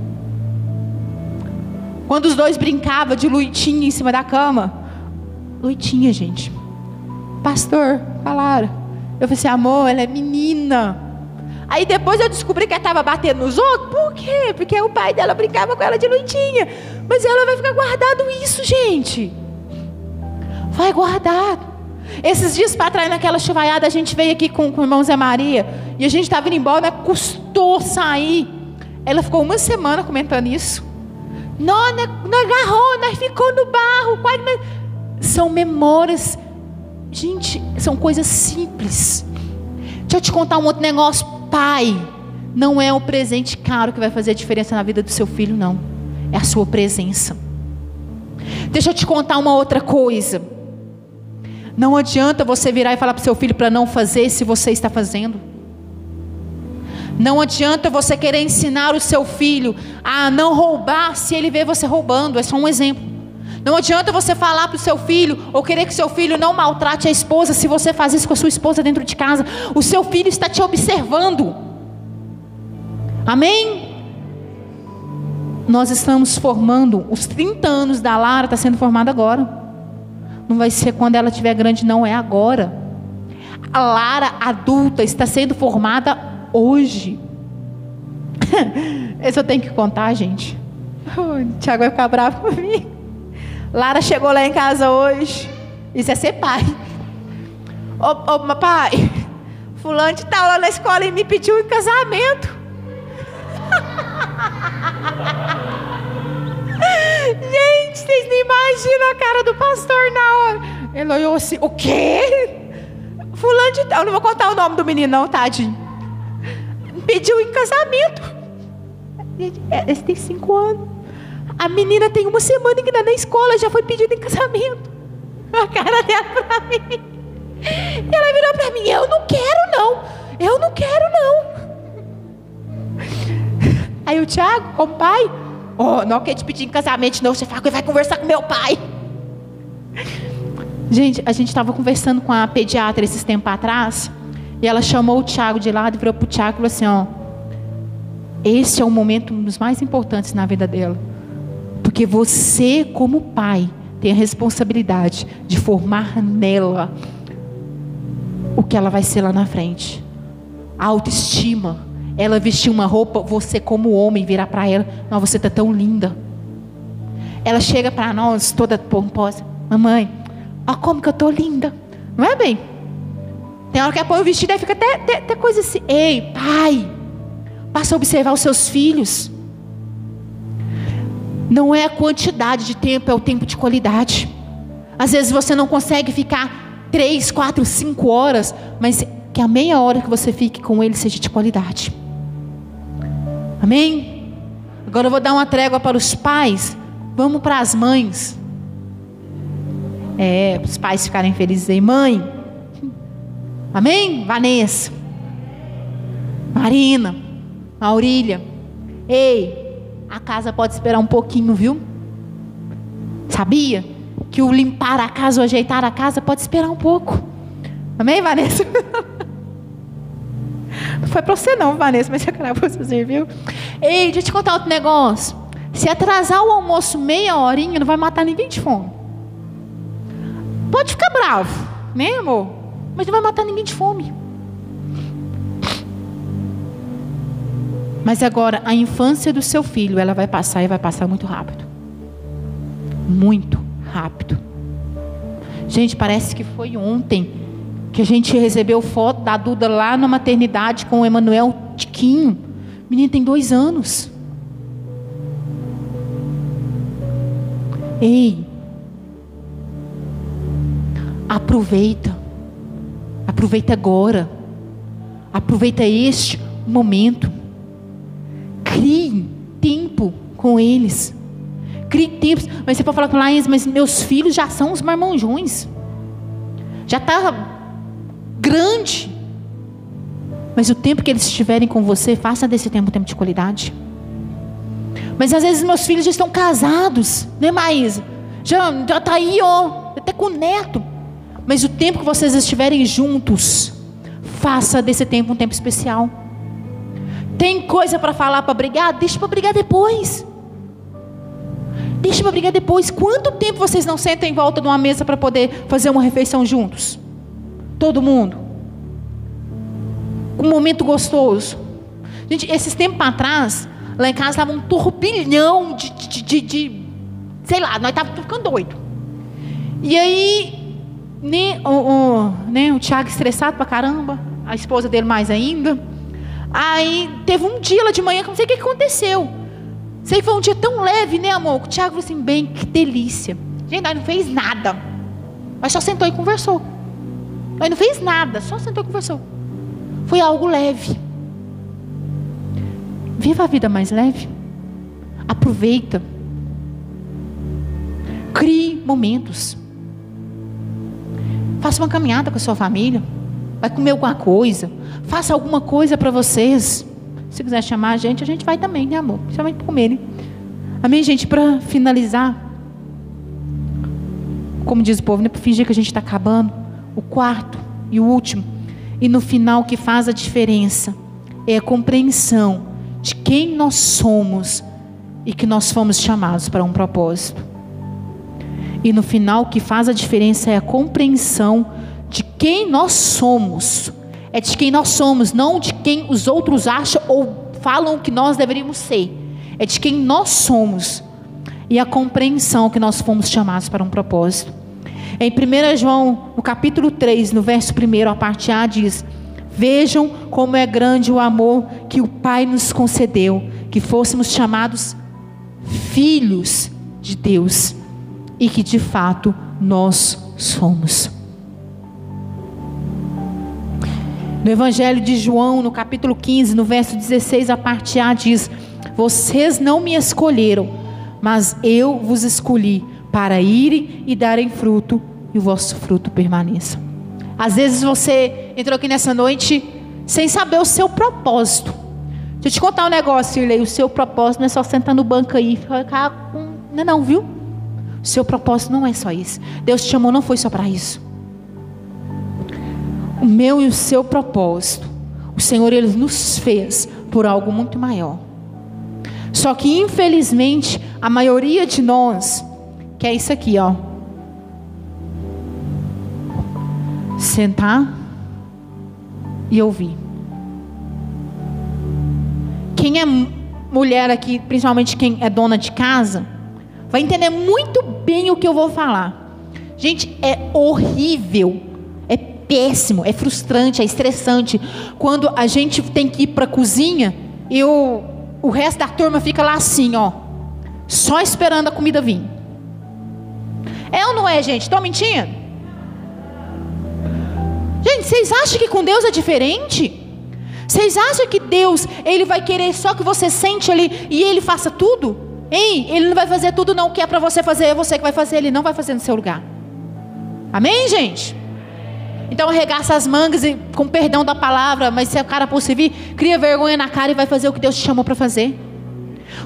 Quando os dois brincavam de luitinha em cima da cama. Luitinha, gente pastor, falaram. Eu falei assim, amor, ela é menina. Aí depois eu descobri que ela estava batendo nos outros. Por quê? Porque o pai dela brincava com ela de lutinha. Mas ela vai ficar guardado isso, gente. Vai guardado. Esses dias para trás, naquela chuvaiada, a gente veio aqui com, com o irmão Zé Maria. E a gente estava indo embora, né? custou sair. Ela ficou uma semana comentando isso. Nós, nós, nós agarrou, nós ficou no barro. Quase. São memórias Gente, são coisas simples. Deixa eu te contar um outro negócio. Pai, não é o presente caro que vai fazer a diferença na vida do seu filho, não. É a sua presença. Deixa eu te contar uma outra coisa. Não adianta você virar e falar para o seu filho para não fazer se você está fazendo. Não adianta você querer ensinar o seu filho a não roubar se ele vê você roubando. É só um exemplo. Não adianta você falar para o seu filho ou querer que seu filho não maltrate a esposa se você faz isso com a sua esposa dentro de casa. O seu filho está te observando. Amém? Nós estamos formando, os 30 anos da Lara está sendo formada agora. Não vai ser quando ela estiver grande, não, é agora. A Lara adulta está sendo formada hoje. Esse eu tenho que contar, gente. O Tiago vai ficar bravo comigo. Lara chegou lá em casa hoje. Isso é ser pai. Ô, ô pai, fulano de tal lá na escola e me pediu em casamento. Gente, vocês não imaginam a cara do pastor na hora. Ele olhou assim, o quê? Fulano de tal, não vou contar o nome do menino não, tadinho. Pediu em casamento. Esse tem cinco anos. A menina tem uma semana que está na escola, já foi pedida em casamento. A cara dela para mim. Ela virou para mim: Eu não quero, não. Eu não quero, não. Aí o Tiago, como pai, oh, não quer te pedir em casamento, não. Você fala que vai conversar com meu pai. Gente, a gente estava conversando com a pediatra esses tempos atrás. E ela chamou o Tiago de lado e virou para o e falou assim: ó, esse é o momento um dos mais importantes na vida dela. Porque você, como pai, tem a responsabilidade de formar nela o que ela vai ser lá na frente. A autoestima. Ela vestir uma roupa, você como homem virar para ela, não, você tá tão linda. Ela chega para nós toda pomposa, mamãe, ó como que eu tô linda. Não é bem? Tem hora que ela põe o vestido e fica até, até, até coisa assim. Ei, pai, passa a observar os seus filhos. Não é a quantidade de tempo, é o tempo de qualidade. Às vezes você não consegue ficar três, quatro, cinco horas, mas que a meia hora que você fique com ele seja de qualidade. Amém? Agora eu vou dar uma trégua para os pais. Vamos para as mães. É, os pais ficarem felizes aí, mãe. Amém? Vanessa. Marina. Maurília. Ei, a casa pode esperar um pouquinho, viu? Sabia? Que o limpar a casa, o ajeitar a casa pode esperar um pouco. Amém, Vanessa? Não foi para você não, Vanessa, mas é para você, viu? Ei, deixa eu te contar outro negócio. Se atrasar o almoço meia horinha, não vai matar ninguém de fome. Pode ficar bravo, né, amor? Mas não vai matar ninguém de fome. Mas agora, a infância do seu filho, ela vai passar e vai passar muito rápido. Muito rápido. Gente, parece que foi ontem que a gente recebeu foto da Duda lá na maternidade com o Emanuel Tiquinho. O menino tem dois anos. Ei, aproveita, aproveita agora, aproveita este momento, crie tempo com eles, crie tempo. Mas você pode falar com Laís, mas meus filhos já são os marmanjões, já está grande. Mas o tempo que eles estiverem com você, faça desse tempo um tempo de qualidade. Mas às vezes meus filhos já estão casados, né, Maísa? Já está aí, ó, até com neto. Mas o tempo que vocês estiverem juntos, faça desse tempo um tempo especial. Tem coisa para falar para brigar? Deixa para brigar depois. Deixa para brigar depois. Quanto tempo vocês não sentam em volta de uma mesa para poder fazer uma refeição juntos? Todo mundo. Um momento gostoso. Gente, esses tempos atrás, Lá em casa estava um turbilhão de, de, de, de sei lá, nós estávamos ficando doido. E aí, né, o, o, né, o Tiago estressado pra caramba, a esposa dele mais ainda. Aí teve um dia lá de manhã, não sei o que aconteceu. Sei que foi um dia tão leve, né, amor? O Tiago falou assim, bem, que delícia. Gente, nós não fez nada. Mas só sentou e conversou. Nós não fez nada, só sentou e conversou. Foi algo leve. Viva a vida mais leve. Aproveita. Crie momentos. Faça uma caminhada com a sua família. Vai comer alguma coisa. Faça alguma coisa para vocês. Se quiser chamar a gente, a gente vai também, né, amor? Chama para comer, né? Amém, gente? Para finalizar, como diz o povo, não é para fingir que a gente está acabando. O quarto e o último. E no final, o que faz a diferença é a compreensão de quem nós somos e que nós fomos chamados para um propósito. E no final, o que faz a diferença é a compreensão de quem nós somos. É de quem nós somos, não de quem os outros acham ou falam que nós deveríamos ser. É de quem nós somos. E a compreensão que nós fomos chamados para um propósito. Em 1 João, no capítulo 3, no verso 1, a parte A diz: Vejam como é grande o amor que o Pai nos concedeu, que fôssemos chamados filhos de Deus e que de fato nós somos. No Evangelho de João, no capítulo 15, no verso 16, a parte A diz: Vocês não me escolheram, mas eu vos escolhi para irem e darem fruto, e o vosso fruto permaneça. Às vezes você entrou aqui nessa noite sem saber o seu propósito. Deixa eu te contar um negócio, Irlei. O seu propósito não é só sentar no banco aí e ficar com. Não, é não, viu? O seu propósito não é só isso. Deus te chamou, não foi só para isso. O meu e o seu propósito. O Senhor, Ele nos fez por algo muito maior. Só que, infelizmente, a maioria de nós quer isso aqui, ó. sentar e ouvir. Quem é mulher aqui, principalmente quem é dona de casa, vai entender muito bem o que eu vou falar. Gente, é horrível, é péssimo, é frustrante, é estressante quando a gente tem que ir para a cozinha e o, o resto da turma fica lá assim, ó, só esperando a comida vir. É ou não é, gente? Estou mentindo? Gente, vocês acham que com Deus é diferente? Vocês acham que Deus, Ele vai querer só que você sente ali e Ele faça tudo? Ei, Ele não vai fazer tudo não, o que é para você fazer, é você que vai fazer, Ele não vai fazer no seu lugar. Amém, gente? Então arregaça as mangas e, com perdão da palavra, mas se o cara por servir, cria vergonha na cara e vai fazer o que Deus te chamou para fazer.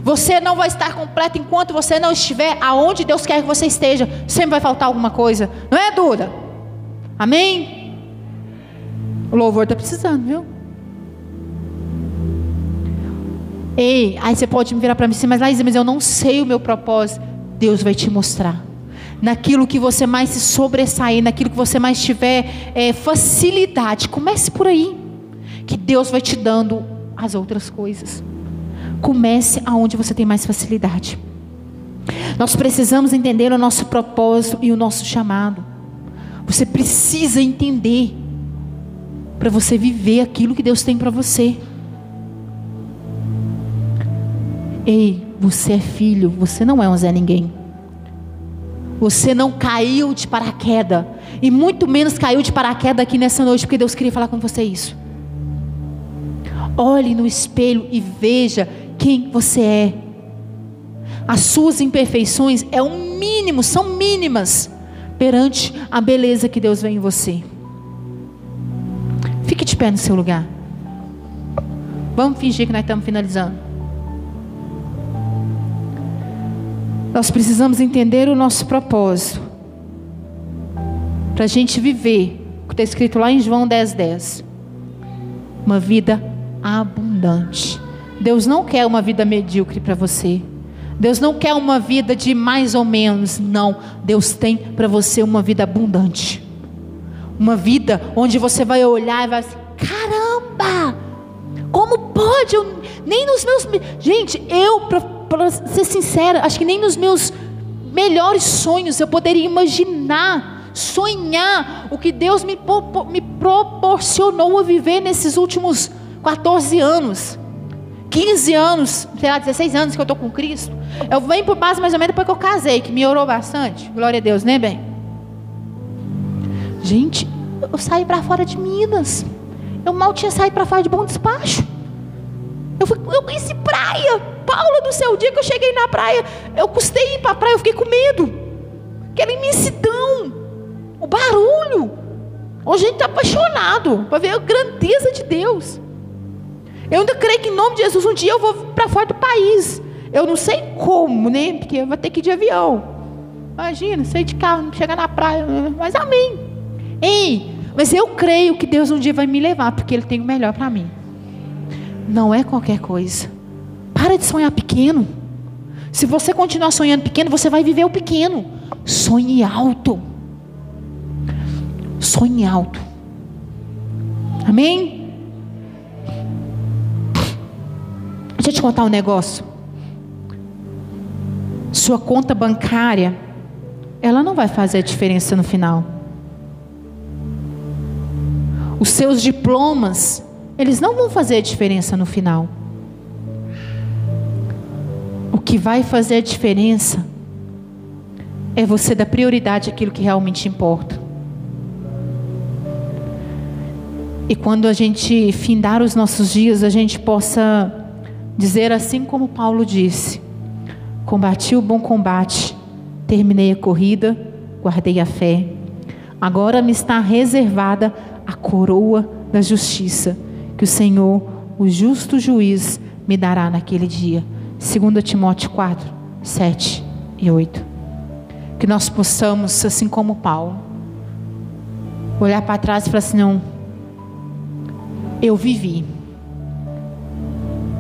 Você não vai estar completo enquanto você não estiver aonde Deus quer que você esteja. Sempre vai faltar alguma coisa. Não é, Duda? Amém? O louvor está precisando, viu? Ei, aí você pode me virar para mim assim, mas Laís, mas eu não sei o meu propósito. Deus vai te mostrar. Naquilo que você mais se sobressair, naquilo que você mais tiver é, facilidade. Comece por aí. Que Deus vai te dando as outras coisas. Comece aonde você tem mais facilidade. Nós precisamos entender o nosso propósito e o nosso chamado. Você precisa entender para você viver aquilo que Deus tem para você. Ei, você é filho, você não é um Zé Ninguém. Você não caiu de paraquedas. E muito menos caiu de paraquedas aqui nessa noite, porque Deus queria falar com você isso. Olhe no espelho e veja quem você é. As suas imperfeições é um mínimo, são mínimas perante a beleza que Deus vê em você. Fique de pé no seu lugar. Vamos fingir que nós estamos finalizando. Nós precisamos entender o nosso propósito. Para a gente viver, o que está escrito lá em João 10, 10. Uma vida abundante. Deus não quer uma vida medíocre para você. Deus não quer uma vida de mais ou menos. Não. Deus tem para você uma vida abundante. Uma vida onde você vai olhar e vai assim: caramba! Como pode? Eu, nem nos meus. Gente, eu para ser sincera, acho que nem nos meus melhores sonhos eu poderia imaginar, sonhar o que Deus me, me proporcionou a viver nesses últimos 14 anos. 15 anos, sei lá, 16 anos que eu estou com Cristo. Eu venho por base mais ou menos depois que eu casei, que me orou bastante. Glória a Deus, né, bem? Gente, eu saí para fora de Minas. Eu mal tinha saído para fora de Bom Despacho. Eu, fui, eu conheci praia. Paula, no seu dia que eu cheguei na praia, eu custei ir para a praia, eu fiquei com medo. Aquela imensidão, o barulho. Hoje a gente está apaixonado para ver a grandeza de Deus. Eu ainda creio que em nome de Jesus um dia eu vou para fora do país. Eu não sei como, né? Porque vou ter que ir de avião. Imagina, sair de carro, chegar na praia. Mas amém. Ei, mas eu creio que Deus um dia vai me levar, porque Ele tem o melhor para mim não é qualquer coisa. Para de sonhar pequeno. Se você continuar sonhando pequeno, você vai viver o pequeno. Sonhe alto. Sonhe alto. Amém? Deixa eu te contar um negócio. Sua conta bancária, ela não vai fazer a diferença no final. Os seus diplomas, eles não vão fazer a diferença no final. O que vai fazer a diferença é você dar prioridade àquilo que realmente importa. E quando a gente findar os nossos dias, a gente possa dizer assim como Paulo disse: Combati o bom combate, terminei a corrida, guardei a fé. Agora me está reservada a coroa da justiça que o Senhor, o justo juiz, me dará naquele dia. 2 Timóteo 4, 7 e 8. Que nós possamos, assim como Paulo, olhar para trás e falar assim: não, eu vivi.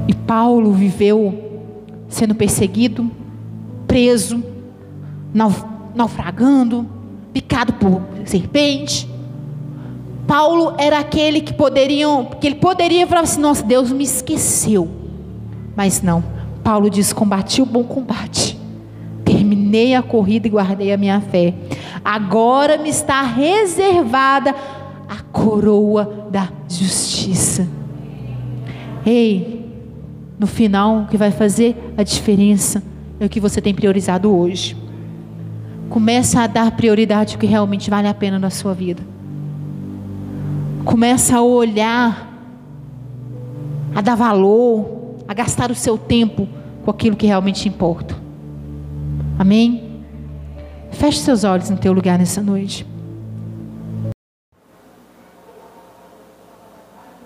E Paulo viveu sendo perseguido, preso, naufragando, picado por serpente, Paulo era aquele que poderiam, que ele poderia falar assim: nossa, Deus me esqueceu. Mas não. Paulo diz: combati o bom combate, terminei a corrida e guardei a minha fé. Agora me está reservada a coroa da justiça. Ei, no final, o que vai fazer a diferença é o que você tem priorizado hoje. Começa a dar prioridade ao que realmente vale a pena na sua vida. Começa a olhar, a dar valor, a gastar o seu tempo com aquilo que realmente importa. Amém? Feche seus olhos no teu lugar nessa noite.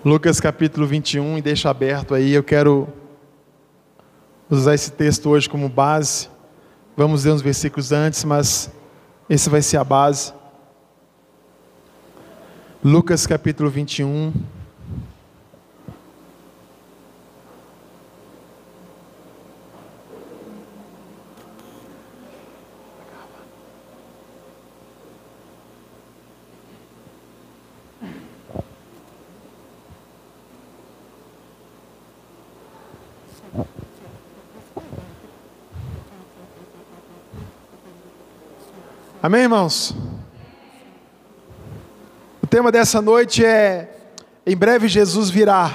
Lucas capítulo 21, e deixa aberto aí, eu quero usar esse texto hoje como base. Vamos ler uns versículos antes, mas esse vai ser a base. Lucas capítulo 21. Amém, irmãos? Tema dessa noite é: em breve Jesus virá.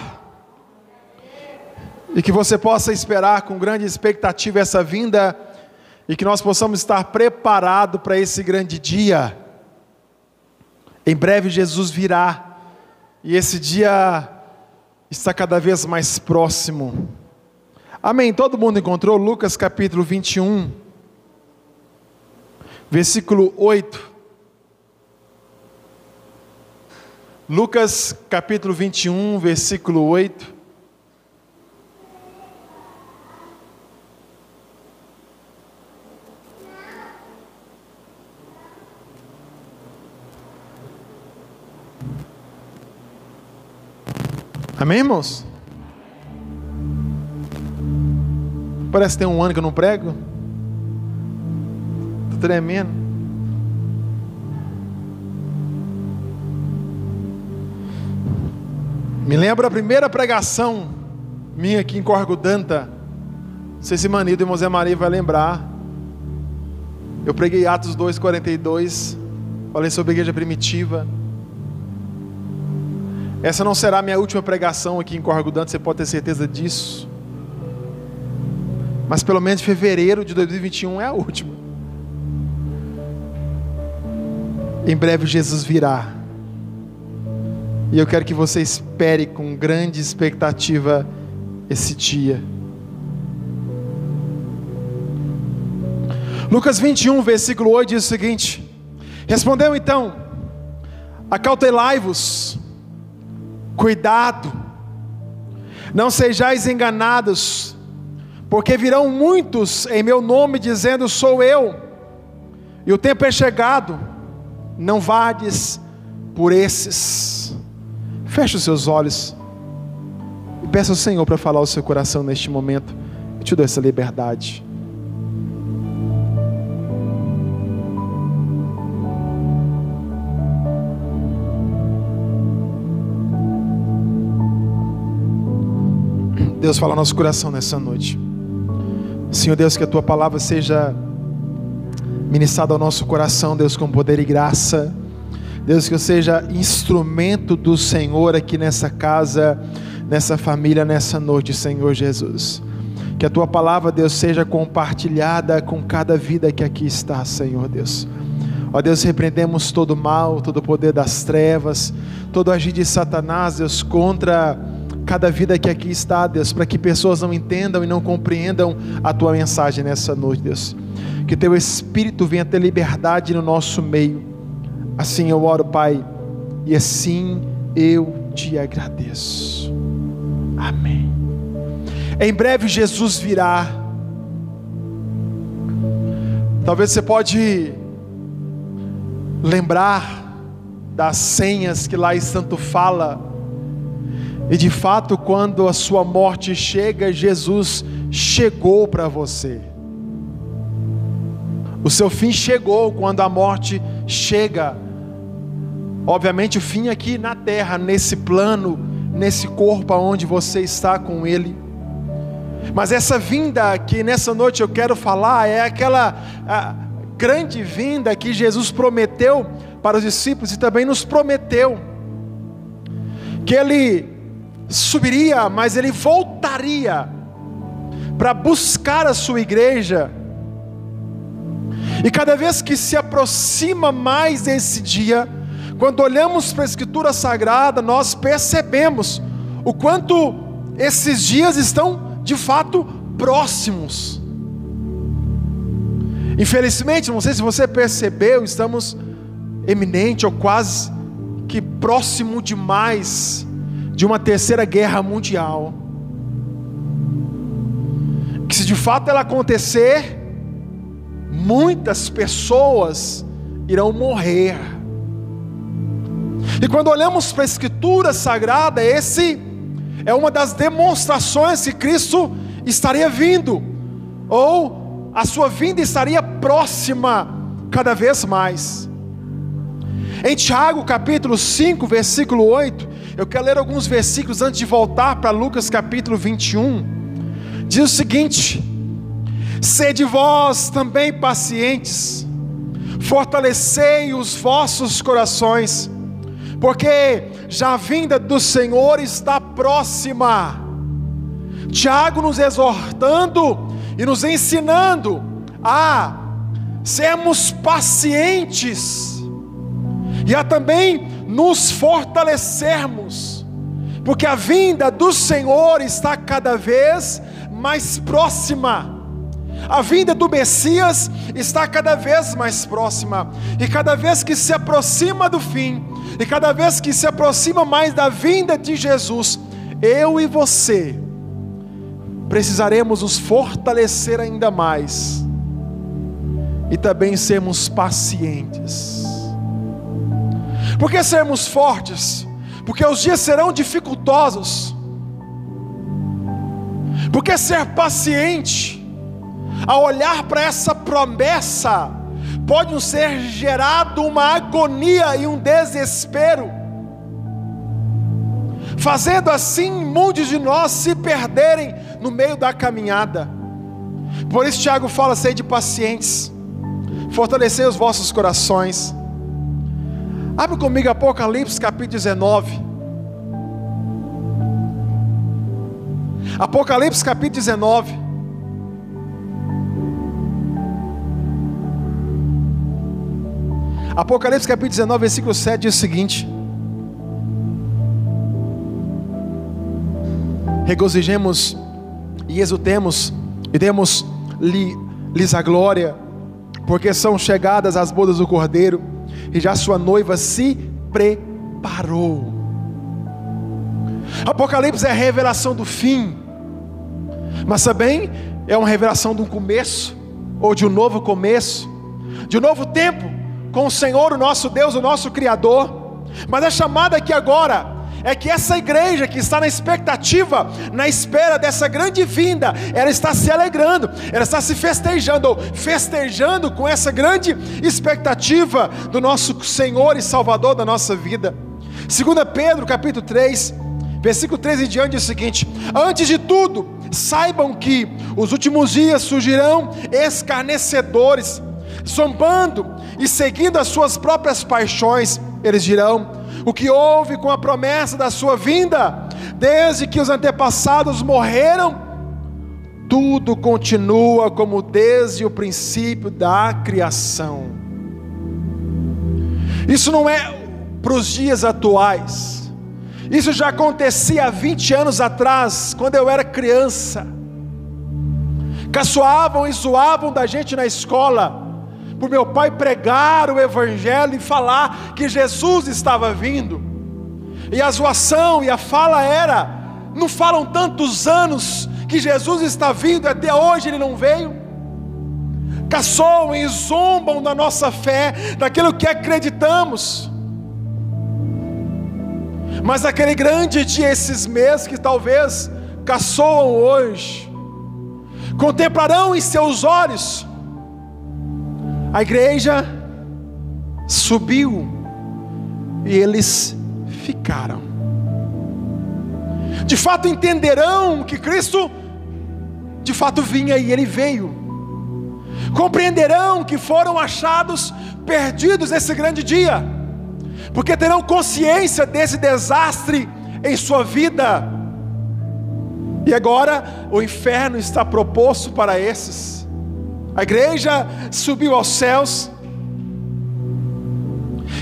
E que você possa esperar com grande expectativa essa vinda e que nós possamos estar preparados para esse grande dia. Em breve Jesus virá e esse dia está cada vez mais próximo. Amém. Todo mundo encontrou Lucas capítulo 21 versículo 8. Lucas capítulo 21, versículo 8. Amém, irmãos? Parece que tem um ano que eu não prego tremendo. Me lembro a primeira pregação minha aqui em Corgo Danta. Não sei se Manido e José Maria vai lembrar. Eu preguei Atos 2,42. Falei sobre a igreja primitiva. Essa não será a minha última pregação aqui em Corgo Danta, você pode ter certeza disso. Mas pelo menos fevereiro de 2021 é a última. Em breve Jesus virá. E eu quero que você espere com grande expectativa esse dia. Lucas 21, versículo 8 diz o seguinte: Respondeu então: Acautelai-vos, cuidado, não sejais enganados, porque virão muitos em meu nome dizendo: Sou eu, e o tempo é chegado. Não vades por esses. Feche os seus olhos e peça ao Senhor para falar o seu coração neste momento. Eu te dou essa liberdade. Deus fala no nosso coração nessa noite. Senhor Deus, que a tua palavra seja ministrado ao nosso coração, Deus, com poder e graça. Deus, que eu seja instrumento do Senhor aqui nessa casa, nessa família, nessa noite, Senhor Jesus. Que a tua palavra, Deus, seja compartilhada com cada vida que aqui está, Senhor Deus. Ó Deus, repreendemos todo mal, todo poder das trevas, todo agir de Satanás, Deus, contra cada vida que aqui está, Deus, para que pessoas não entendam e não compreendam a tua mensagem nessa noite, Deus que teu Espírito venha ter liberdade no nosso meio. Assim eu oro, Pai, e assim eu te agradeço. Amém. Em breve Jesus virá. Talvez você pode lembrar das senhas que lá em Santo fala. E de fato, quando a sua morte chega, Jesus chegou para você. O seu fim chegou quando a morte chega. Obviamente, o fim aqui na terra, nesse plano, nesse corpo onde você está com Ele. Mas essa vinda que nessa noite eu quero falar é aquela grande vinda que Jesus prometeu para os discípulos e também nos prometeu que Ele subiria, mas Ele voltaria para buscar a sua igreja e cada vez que se aproxima mais esse dia, quando olhamos para a Escritura Sagrada, nós percebemos o quanto esses dias estão de fato próximos. Infelizmente, não sei se você percebeu, estamos eminente ou quase que próximo demais de uma terceira guerra mundial. Que se de fato ela acontecer, muitas pessoas irão morrer. E quando olhamos para a Escritura Sagrada, esse é uma das demonstrações que Cristo estaria vindo, ou a sua vinda estaria próxima cada vez mais. Em Tiago capítulo 5, versículo 8, eu quero ler alguns versículos antes de voltar para Lucas capítulo 21. Diz o seguinte: Sede vós também pacientes, fortalecei os vossos corações, porque já a vinda do Senhor está próxima. Tiago nos exortando e nos ensinando a sermos pacientes e a também nos fortalecermos, porque a vinda do Senhor está cada vez mais próxima. A vinda do Messias está cada vez mais próxima, e cada vez que se aproxima do fim, e cada vez que se aproxima mais da vinda de Jesus, eu e você precisaremos nos fortalecer ainda mais e também sermos pacientes. Por que sermos fortes? Porque os dias serão dificultosos. Porque ser paciente, a olhar para essa promessa, pode ser gerado uma agonia e um desespero, fazendo assim muitos de nós se perderem no meio da caminhada. Por isso, Tiago fala: sede pacientes, fortalecer os vossos corações. Abre comigo Apocalipse capítulo 19. Apocalipse capítulo 19. Apocalipse capítulo 19, versículo 7 diz o seguinte: Regozijemos e exultemos e demos-lhes a glória, porque são chegadas as bodas do Cordeiro e já sua noiva se preparou. Apocalipse é a revelação do fim, mas também é uma revelação de um começo, ou de um novo começo, de um novo tempo, com o Senhor, o nosso Deus, o nosso Criador. Mas a chamada aqui agora é que essa igreja que está na expectativa, na espera dessa grande vinda, ela está se alegrando, ela está se festejando, ou festejando com essa grande expectativa do nosso Senhor e Salvador da nossa vida. 2 Pedro capítulo 3, versículo 13 em diante é o seguinte: Antes de tudo, saibam que os últimos dias surgirão escarnecedores, zombando e seguindo as suas próprias paixões, eles dirão: o que houve com a promessa da sua vinda, desde que os antepassados morreram, tudo continua como desde o princípio da criação. Isso não é para os dias atuais, isso já acontecia há 20 anos atrás, quando eu era criança. Caçoavam e zoavam da gente na escola, por meu pai pregar o Evangelho e falar que Jesus estava vindo. E a zoação e a fala era: não falam tantos anos que Jesus está vindo, até hoje ele não veio. Caçoam e zombam da nossa fé, daquilo que acreditamos. Mas aquele grande dia, esses meses que talvez caçoam hoje, contemplarão em seus olhos a igreja subiu e eles ficaram. De fato entenderão que Cristo de fato vinha e ele veio. Compreenderão que foram achados perdidos nesse grande dia, porque terão consciência desse desastre em sua vida. E agora o inferno está proposto para esses. A igreja subiu aos céus.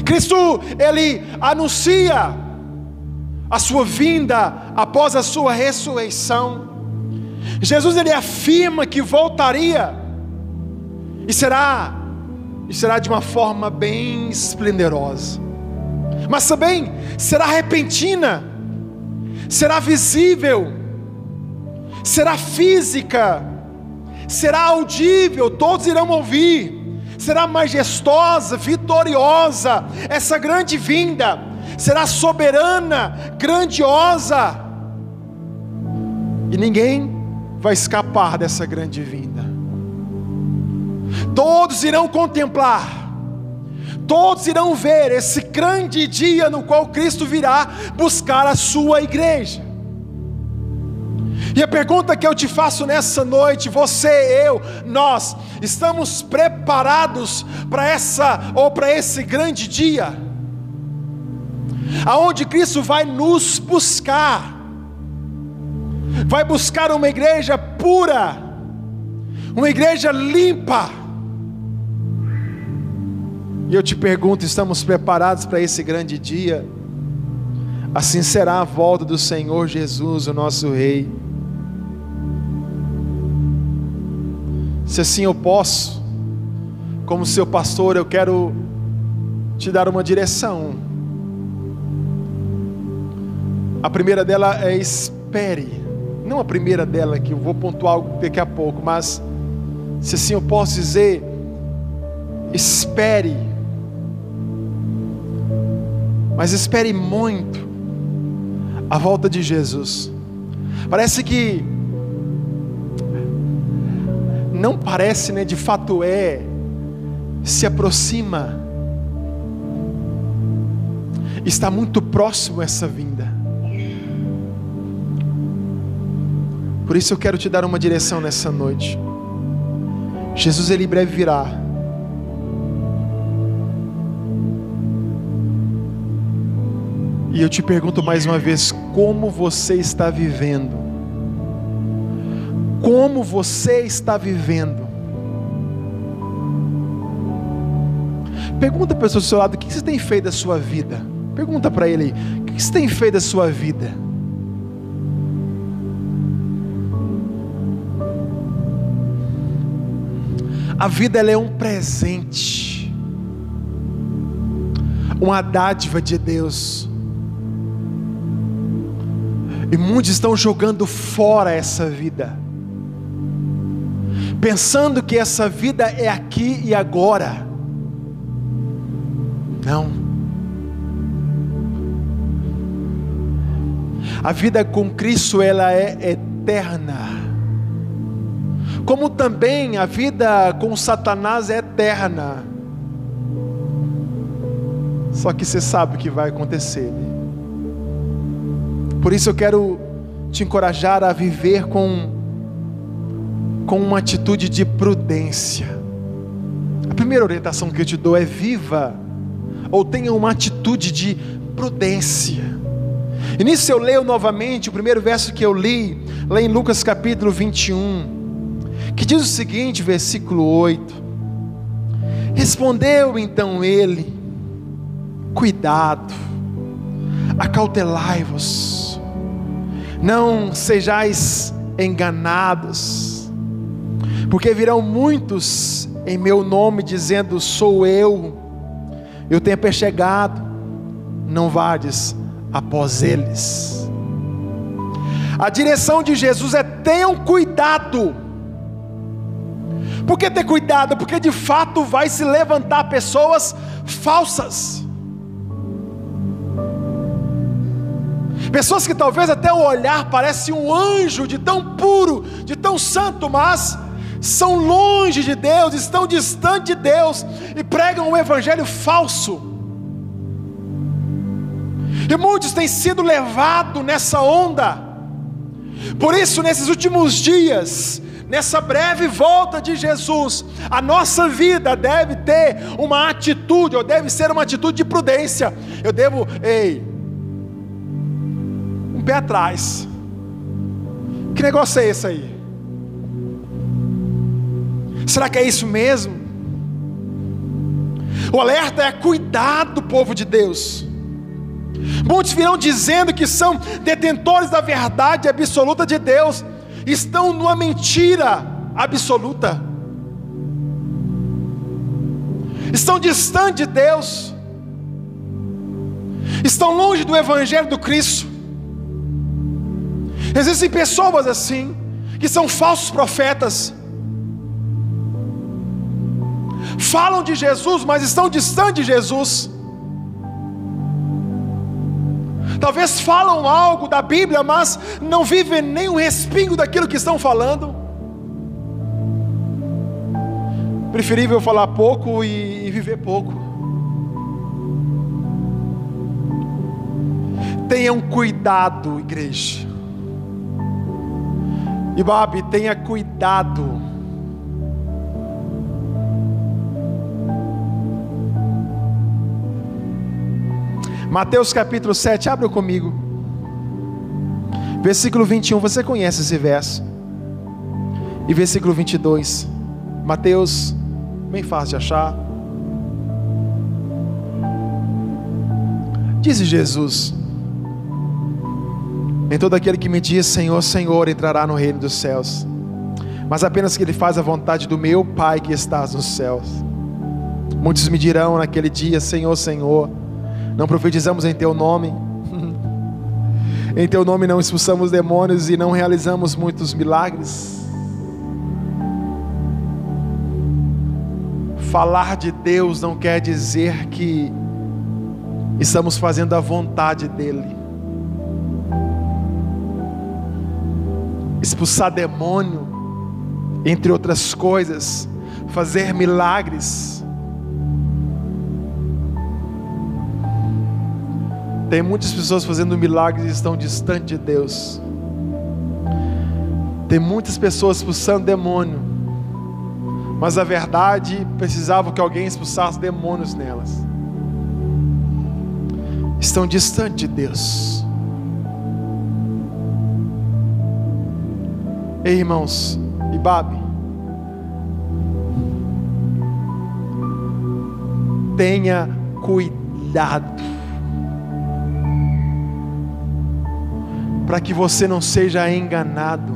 Cristo, ele anuncia a sua vinda após a sua ressurreição. Jesus ele afirma que voltaria e será e será de uma forma bem esplendorosa. Mas também será repentina, será visível, será física será audível, todos irão ouvir, será majestosa, vitoriosa, essa grande vinda, será soberana, grandiosa, e ninguém vai escapar dessa grande vinda. Todos irão contemplar, todos irão ver esse grande dia no qual Cristo virá buscar a sua igreja. E a pergunta que eu te faço nessa noite, você, eu, nós, estamos preparados para essa ou para esse grande dia? Aonde Cristo vai nos buscar? Vai buscar uma igreja pura, uma igreja limpa. E eu te pergunto, estamos preparados para esse grande dia? Assim será a volta do Senhor Jesus, o nosso Rei. Se assim eu posso, como seu pastor, eu quero te dar uma direção. A primeira dela é espere. Não a primeira dela, que eu vou pontuar daqui a pouco, mas se assim eu posso dizer, espere. Mas espere muito a volta de Jesus. Parece que não parece, né, de fato é, se aproxima, está muito próximo essa vinda. Por isso eu quero te dar uma direção nessa noite. Jesus ele breve virá. E eu te pergunto mais uma vez, como você está vivendo? Como você está vivendo. Pergunta para pessoa do seu lado: o que você tem feito da sua vida? Pergunta para ele o que você tem feito da sua vida? A vida é um presente, uma dádiva de Deus. E muitos estão jogando fora essa vida pensando que essa vida é aqui e agora. Não. A vida com Cristo ela é eterna. Como também a vida com Satanás é eterna. Só que você sabe o que vai acontecer. Por isso eu quero te encorajar a viver com com uma atitude de prudência. A primeira orientação que eu te dou é viva, ou tenha uma atitude de prudência. E nisso eu leio novamente o primeiro verso que eu li, lá em Lucas capítulo 21, que diz o seguinte, versículo 8: Respondeu então ele, cuidado, acautelai-vos, não sejais enganados, porque virão muitos em meu nome dizendo: Sou eu, eu tenho chegado, não vades após eles. A direção de Jesus é: tenham cuidado. Por que ter cuidado? Porque de fato vai se levantar pessoas falsas. Pessoas que talvez até o olhar parece um anjo de tão puro, de tão santo, mas são longe de Deus, estão distante de Deus e pregam um evangelho falso. E muitos têm sido levados nessa onda. Por isso, nesses últimos dias, nessa breve volta de Jesus, a nossa vida deve ter uma atitude, ou deve ser uma atitude de prudência. Eu devo, ei, um pé atrás. Que negócio é esse aí? Será que é isso mesmo? O alerta é cuidado, povo de Deus. Muitos virão dizendo que são detentores da verdade absoluta de Deus, estão numa mentira absoluta, estão distantes de Deus, estão longe do Evangelho do Cristo. Existem pessoas assim, que são falsos profetas, falam de Jesus, mas estão distantes de Jesus. Talvez falam algo da Bíblia, mas não vivem nem um respingo daquilo que estão falando. Preferível falar pouco e, viver pouco. Tenham cuidado, igreja. Ibabe, tenha cuidado. Mateus capítulo 7, abra comigo. Versículo 21, você conhece esse verso. E versículo 22. Mateus bem fácil de achar. Diz Jesus: Nem todo aquele que me diz Senhor, Senhor entrará no reino dos céus, mas apenas que ele faz a vontade do meu Pai que estás nos céus. Muitos me dirão naquele dia: Senhor, Senhor, não profetizamos em teu nome, em teu nome não expulsamos demônios e não realizamos muitos milagres. Falar de Deus não quer dizer que estamos fazendo a vontade dEle. Expulsar demônio, entre outras coisas, fazer milagres. Tem muitas pessoas fazendo milagres e estão distantes de Deus. Tem muitas pessoas expulsando demônio mas a verdade precisava que alguém expulsasse demônios nelas. Estão distantes de Deus. Ei, irmãos, Ibabe, tenha cuidado, para que você não seja enganado.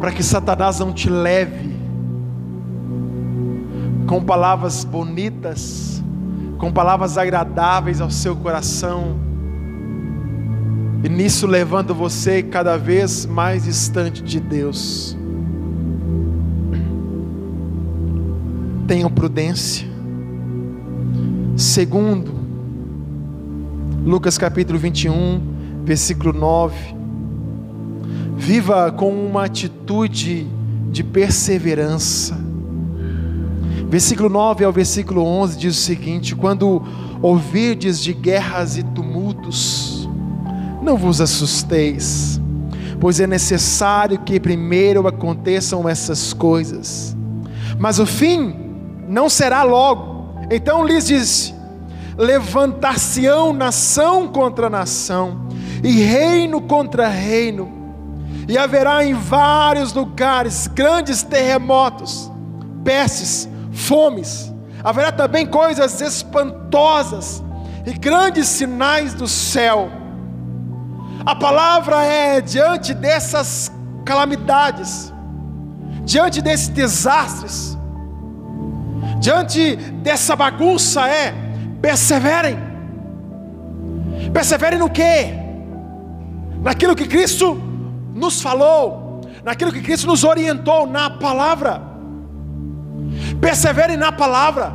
para que Satanás não te leve com palavras bonitas, com palavras agradáveis ao seu coração, e nisso levando você cada vez mais distante de Deus. Tenham prudência. Segundo, Lucas capítulo 21, versículo 9 Viva com uma atitude de perseverança. Versículo 9 ao versículo 11 diz o seguinte: Quando ouvirdes de guerras e tumultos, não vos assusteis, pois é necessário que primeiro aconteçam essas coisas, mas o fim não será logo. Então lhes disse: Levantar-se-ão nação contra nação, e reino contra reino e haverá em vários lugares grandes terremotos, pestes, fomes. Haverá também coisas espantosas e grandes sinais do céu. A palavra é diante dessas calamidades, diante desses desastres, diante dessa bagunça é perseverem. Perseverem no que? Naquilo que Cristo nos falou, naquilo que Cristo nos orientou na palavra. Persevere na palavra.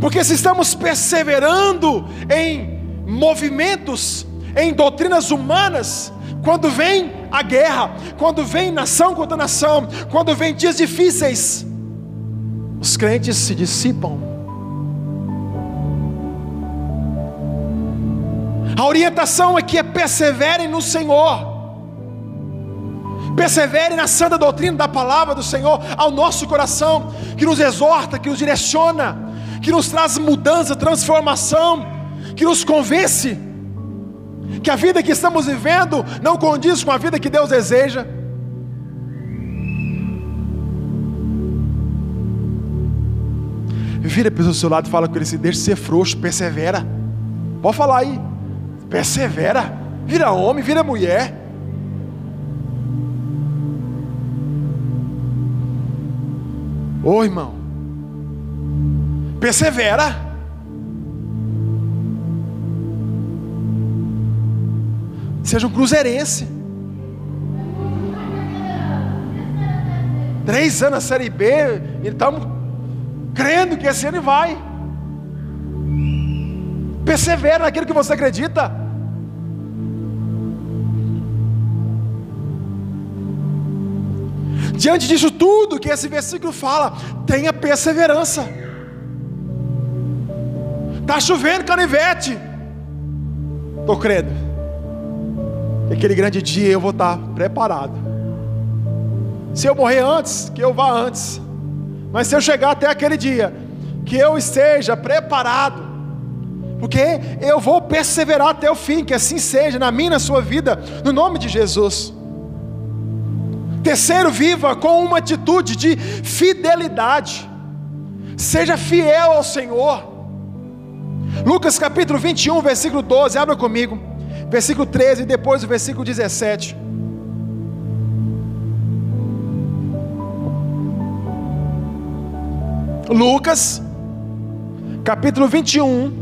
Porque se estamos perseverando em movimentos, em doutrinas humanas, quando vem a guerra, quando vem nação contra nação, quando vem dias difíceis, os crentes se dissipam A orientação aqui é perseverem no Senhor. Persevere na santa doutrina da palavra do Senhor ao nosso coração, que nos exorta, que nos direciona, que nos traz mudança, transformação, que nos convence que a vida que estamos vivendo não condiz com a vida que Deus deseja. Vira a pessoa do seu lado e fala com ele assim: deixa de ser frouxo, persevera. Pode falar aí persevera, vira homem, vira mulher. Ô oh, irmão, persevera. Seja um cruzeirense. Três anos na Série B, e estamos crendo que esse ano vai. Persevera naquilo que você acredita. Diante disso tudo que esse versículo fala, tenha perseverança. Está chovendo canivete. Estou crendo. Que aquele grande dia eu vou estar preparado. Se eu morrer antes, que eu vá antes. Mas se eu chegar até aquele dia, que eu esteja preparado. Porque eu vou perseverar até o fim, que assim seja na minha, na sua vida, no nome de Jesus. Terceiro, viva com uma atitude de fidelidade. Seja fiel ao Senhor. Lucas capítulo 21, versículo 12, abra comigo. Versículo 13 e depois o versículo 17. Lucas capítulo 21,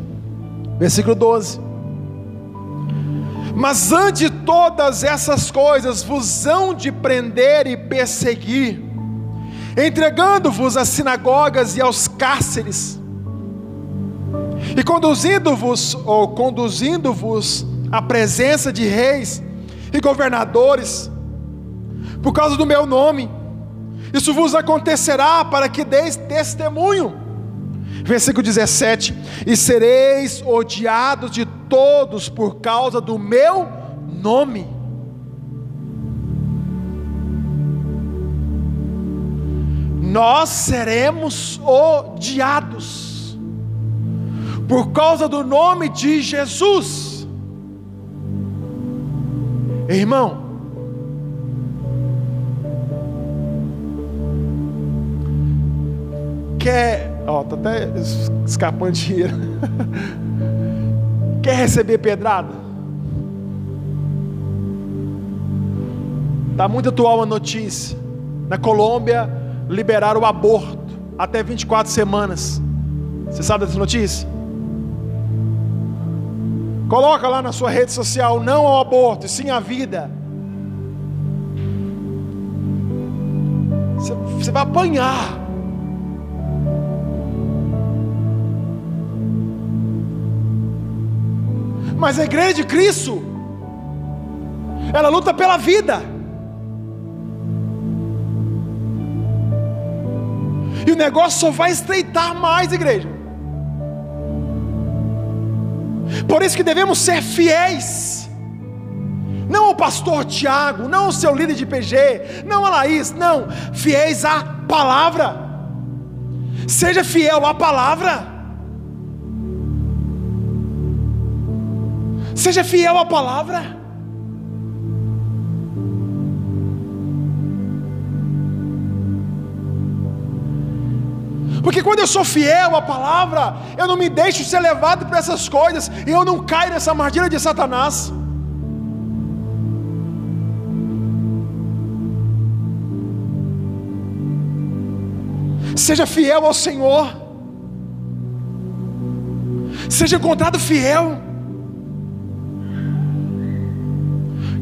versículo 12. Mas antes de todas essas coisas vos hão de prender e perseguir, entregando-vos às sinagogas e aos cárceres, e conduzindo-vos ou conduzindo-vos à presença de reis e governadores, por causa do meu nome. Isso vos acontecerá para que deis testemunho. Versículo 17: E sereis odiados de todos por causa do meu nome. Nós seremos odiados por causa do nome de Jesus. Irmão, quer, ó, tá até escapando dinheiro. quer receber pedrada? Tá muito atual a notícia. Na Colômbia liberaram o aborto até 24 semanas. Você sabe dessa notícia? Coloca lá na sua rede social, não ao aborto, sim à vida. Você vai apanhar. Mas a igreja de Cristo, ela luta pela vida. E o negócio só vai estreitar mais, igreja. Por isso que devemos ser fiéis. Não ao pastor Tiago, não ao seu líder de PG, não a Laís, não, fiéis à palavra. Seja fiel à palavra. Seja fiel à palavra. Porque quando eu sou fiel à palavra, eu não me deixo ser levado por essas coisas, e eu não caio nessa armadilha de Satanás. Seja fiel ao Senhor, seja encontrado fiel.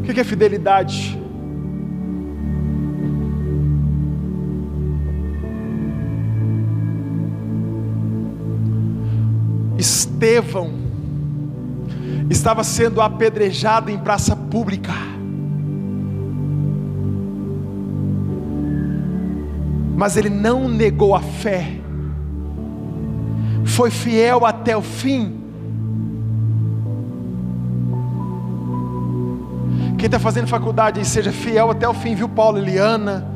O que é fidelidade? Estevão estava sendo apedrejado em praça pública. Mas ele não negou a fé, foi fiel até o fim. Quem está fazendo faculdade, seja fiel até o fim, viu, Paulo, Eliana?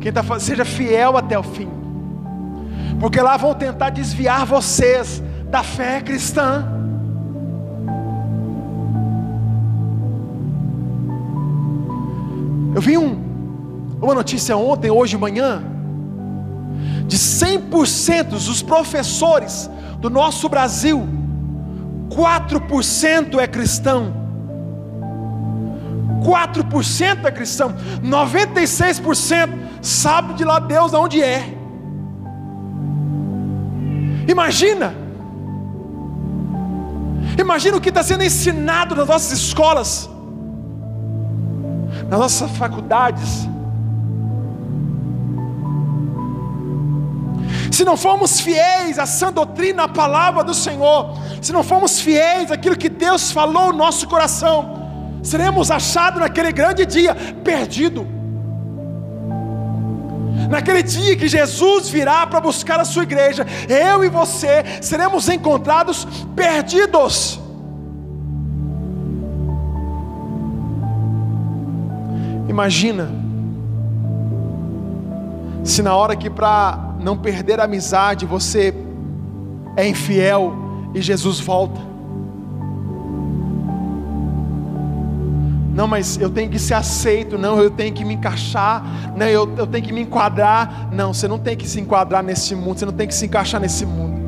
Quem está seja fiel até o fim, porque lá vão tentar desviar vocês da fé cristã. Eu vi um, uma notícia ontem, hoje de manhã, de 100% dos professores do nosso Brasil, 4% é cristão. 4% é cristão, 96% sabe de lá Deus aonde é. Imagina, Imagina o que está sendo ensinado nas nossas escolas. nas nossas faculdades, se não formos fiéis à sã doutrina, à palavra do Senhor, se não formos fiéis àquilo que Deus falou no nosso coração, seremos achados naquele grande dia perdido. Naquele dia que Jesus virá para buscar a sua igreja, eu e você seremos encontrados perdidos. Imagina se na hora que para não perder a amizade você é infiel e Jesus volta. Não, mas eu tenho que ser aceito, não, eu tenho que me encaixar, não, eu, eu tenho que me enquadrar. Não, você não tem que se enquadrar nesse mundo, você não tem que se encaixar nesse mundo.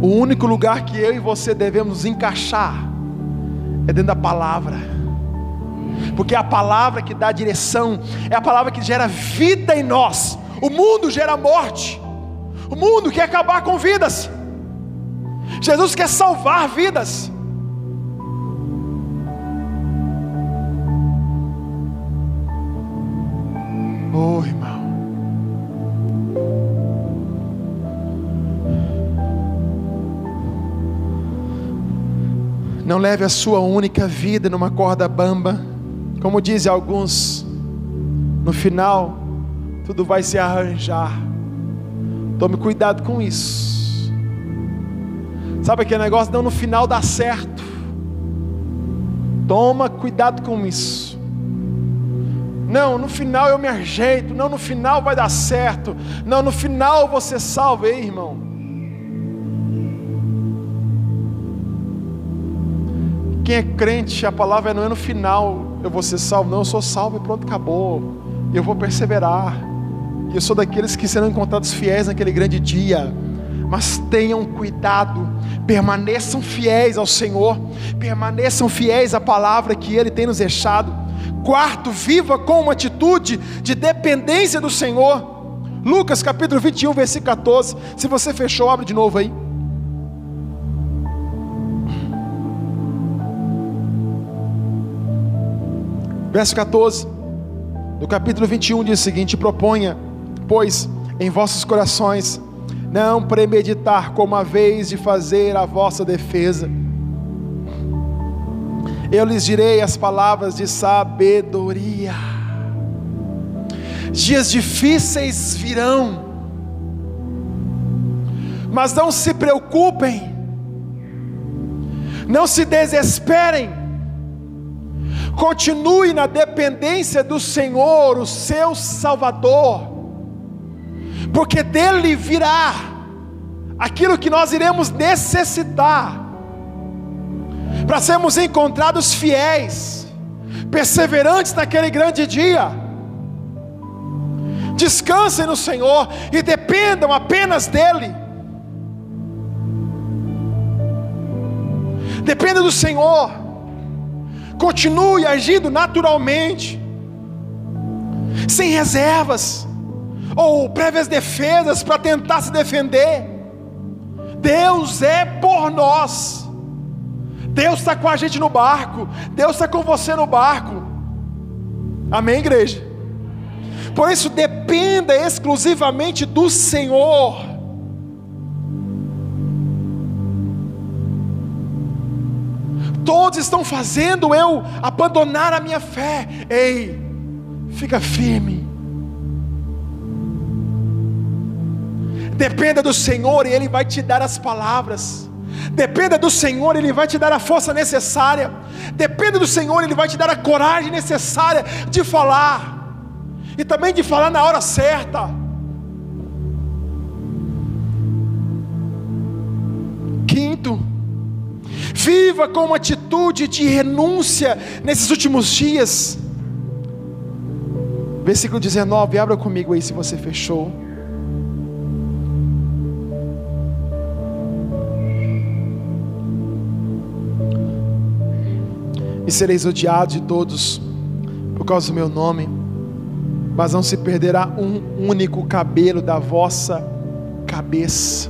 O único lugar que eu e você devemos encaixar é dentro da palavra, porque é a palavra que dá direção, é a palavra que gera vida em nós. O mundo gera morte, o mundo quer acabar com vidas. Jesus quer salvar vidas. Oh, irmão. Não leve a sua única vida numa corda bamba. Como dizem alguns, no final, tudo vai se arranjar. Tome cuidado com isso. Sabe aquele negócio? Não, no final dá certo. Toma cuidado com isso. Não, no final eu me ajeito. Não, no final vai dar certo. Não, no final você salva, ei, irmão. Quem é crente, a palavra não é no final eu vou ser salvo. Não, eu sou salvo e pronto, acabou. Eu vou perseverar. Eu sou daqueles que serão encontrados fiéis naquele grande dia mas tenham cuidado, permaneçam fiéis ao Senhor, permaneçam fiéis à palavra que Ele tem nos deixado. Quarto, viva com uma atitude de dependência do Senhor. Lucas capítulo 21, versículo 14. Se você fechou, abre de novo aí. Verso 14 do capítulo 21 diz o seguinte: Proponha, pois, em vossos corações não premeditar como a vez de fazer a vossa defesa. Eu lhes direi as palavras de sabedoria. Dias difíceis virão, mas não se preocupem, não se desesperem, continue na dependência do Senhor, o seu Salvador porque dele virá aquilo que nós iremos necessitar para sermos encontrados fiéis, perseverantes naquele grande dia. Descansem no Senhor e dependam apenas dEle. Dependa do Senhor. Continue agindo naturalmente, sem reservas ou prévias defesas para tentar se defender. Deus é por nós. Deus está com a gente no barco. Deus está com você no barco. Amém, igreja? Por isso, dependa exclusivamente do Senhor. Todos estão fazendo eu abandonar a minha fé. Ei, fica firme. Dependa do Senhor e Ele vai te dar as palavras. Dependa do Senhor, Ele vai te dar a força necessária. Dependa do Senhor, Ele vai te dar a coragem necessária de falar. E também de falar na hora certa. Quinto, viva com uma atitude de renúncia nesses últimos dias. Versículo 19, abra comigo aí se você fechou. E sereis odiados de todos por causa do meu nome, mas não se perderá um único cabelo da vossa cabeça.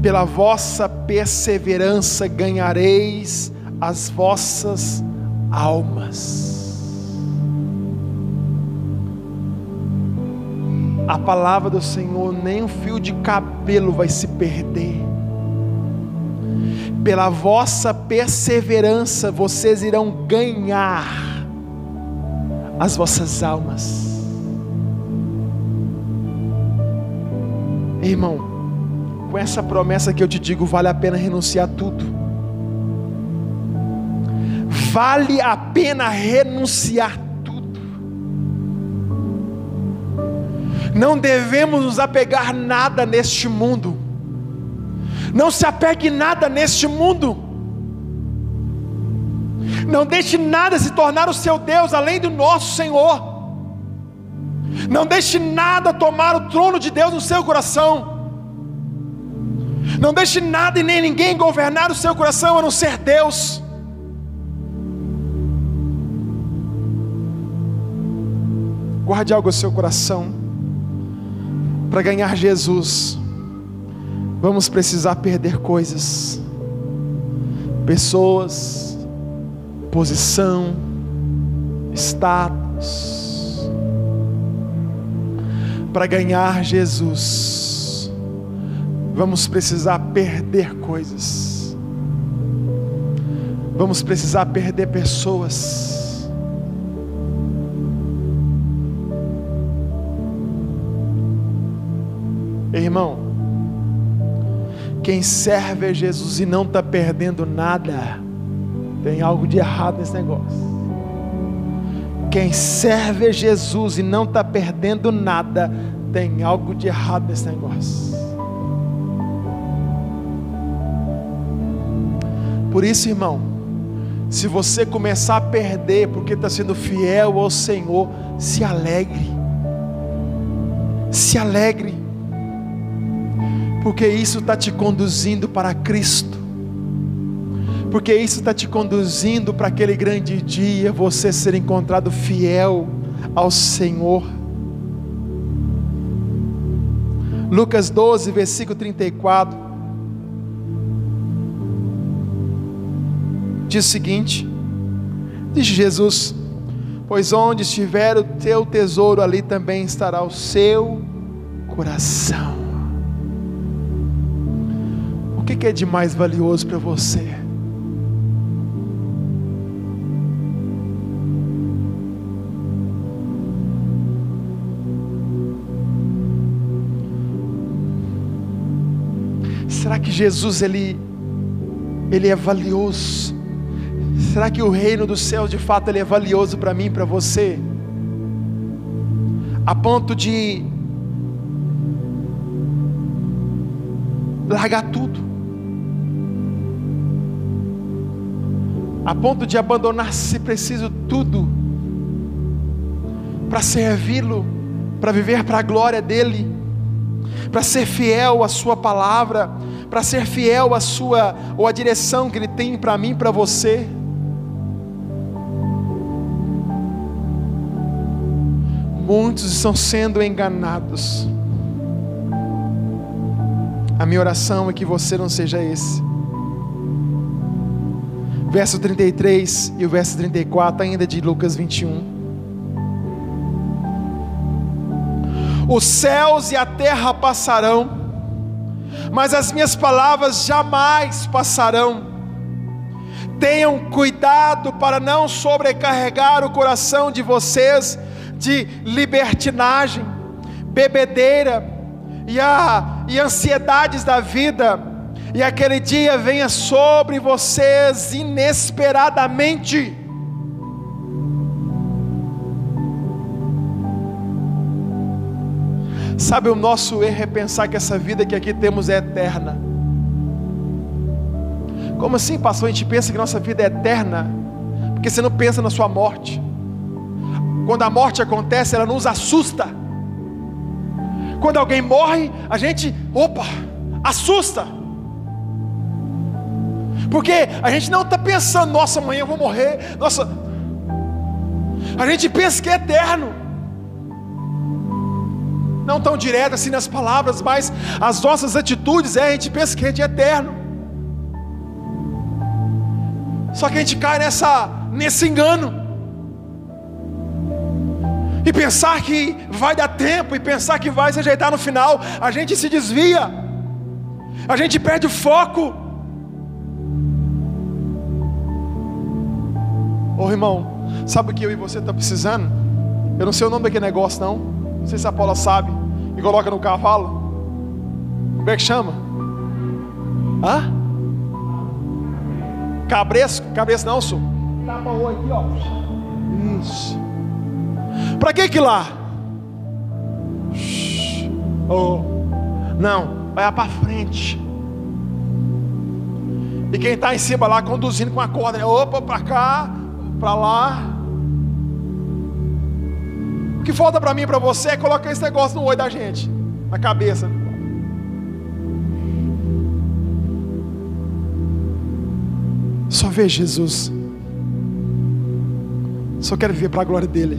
Pela vossa perseverança ganhareis as vossas almas. A palavra do Senhor, nem um fio de cabelo vai se perder. Pela vossa perseverança, vocês irão ganhar as vossas almas. Irmão, com essa promessa que eu te digo, vale a pena renunciar a tudo. Vale a pena renunciar tudo. Não devemos nos apegar nada neste mundo. Não se apegue nada neste mundo. Não deixe nada se tornar o seu Deus além do nosso Senhor. Não deixe nada tomar o trono de Deus no seu coração. Não deixe nada e nem ninguém governar o seu coração a não ser Deus. Guarde algo no seu coração. Para ganhar Jesus, vamos precisar perder coisas, pessoas, posição, status. Para ganhar Jesus, vamos precisar perder coisas, vamos precisar perder pessoas. Quem serve a Jesus e não está perdendo nada, tem algo de errado nesse negócio. Quem serve a Jesus e não está perdendo nada, tem algo de errado nesse negócio. Por isso, irmão, se você começar a perder porque está sendo fiel ao Senhor, se alegre. Se alegre, porque isso está te conduzindo para Cristo porque isso está te conduzindo para aquele grande dia, você ser encontrado fiel ao Senhor. Lucas 12, versículo 34, diz o seguinte: diz Jesus, pois onde estiver o teu tesouro, ali também estará o seu coração. O que é de mais valioso para você? Será que Jesus ele ele é valioso? Será que o reino dos céus de fato ele é valioso para mim, para você? A ponto de largar tudo. A ponto de abandonar, se preciso, tudo para servi-lo, para viver para a glória dEle, para ser fiel à Sua palavra, para ser fiel à sua ou à direção que ele tem para mim, para você. Muitos estão sendo enganados. A minha oração é que você não seja esse. Verso 33 e o verso 34, ainda de Lucas 21. Os céus e a terra passarão, mas as minhas palavras jamais passarão. Tenham cuidado para não sobrecarregar o coração de vocês de libertinagem, bebedeira e, a, e ansiedades da vida, e aquele dia venha sobre vocês inesperadamente Sabe, o nosso erro é pensar que essa vida que aqui temos é eterna. Como assim, pastor? A gente pensa que nossa vida é eterna, porque você não pensa na sua morte. Quando a morte acontece, ela nos assusta. Quando alguém morre, a gente, opa, assusta. Porque a gente não está pensando, nossa, amanhã eu vou morrer, nossa. A gente pensa que é eterno não tão direto assim nas palavras, mas as nossas atitudes, é, a gente pensa que é eterno. Só que a gente cai nessa, nesse engano. E pensar que vai dar tempo, e pensar que vai se ajeitar no final, a gente se desvia, a gente perde o foco. Ô irmão, sabe o que eu e você estamos tá precisando? Eu não sei o nome daquele negócio, não. Não sei se a Paula sabe. E coloca no cavalo. Como é que chama? Hã? Cabreço? Cabreço não, sou. Tapa o aqui, ó. Isso. Para que que lá? Oh. Não, vai para frente. E quem está em cima lá conduzindo com a corda, opa, para cá, para lá. O que falta para mim e para você é colocar esse negócio no olho da gente, na cabeça. Só ver Jesus. Só quero viver para a glória dele.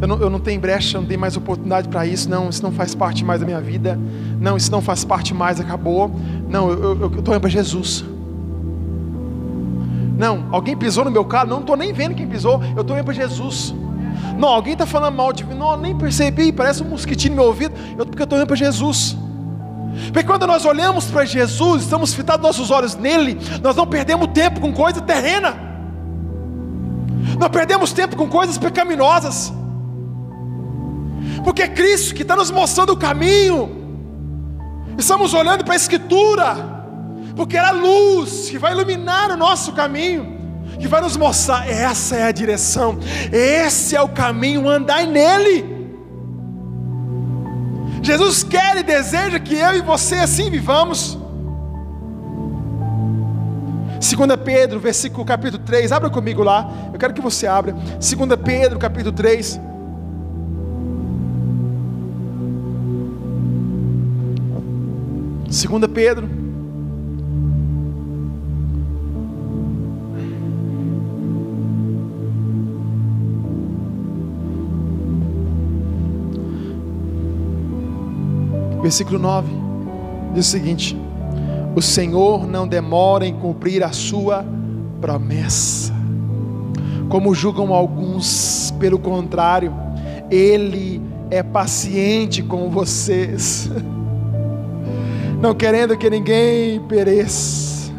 Eu não, eu não tenho brecha, não tenho mais oportunidade para isso. Não, isso não faz parte mais da minha vida. Não, isso não faz parte mais, acabou. Não, eu estou indo para Jesus. Não, alguém pisou no meu carro. Não estou nem vendo quem pisou. Eu estou indo para Jesus. Não, alguém está falando mal de mim. Não, nem percebi. Parece um mosquitinho no meu ouvido. Eu, porque eu estou indo para Jesus. Porque quando nós olhamos para Jesus, estamos fitados nossos olhos nele, nós não perdemos tempo com coisa terrena, não perdemos tempo com coisas pecaminosas, porque é Cristo que está nos mostrando o caminho, estamos olhando para a Escritura, porque é a luz que vai iluminar o nosso caminho, que vai nos mostrar, essa é a direção, esse é o caminho, andai nele. Jesus quer e deseja que eu e você assim vivamos. 2 Pedro, versículo capítulo 3, abra comigo lá, eu quero que você abra. 2 Pedro, capítulo 3. Segunda Pedro Versículo 9 diz o seguinte: O Senhor não demora em cumprir a sua promessa, como julgam alguns, pelo contrário, Ele é paciente com vocês, não querendo que ninguém pereça,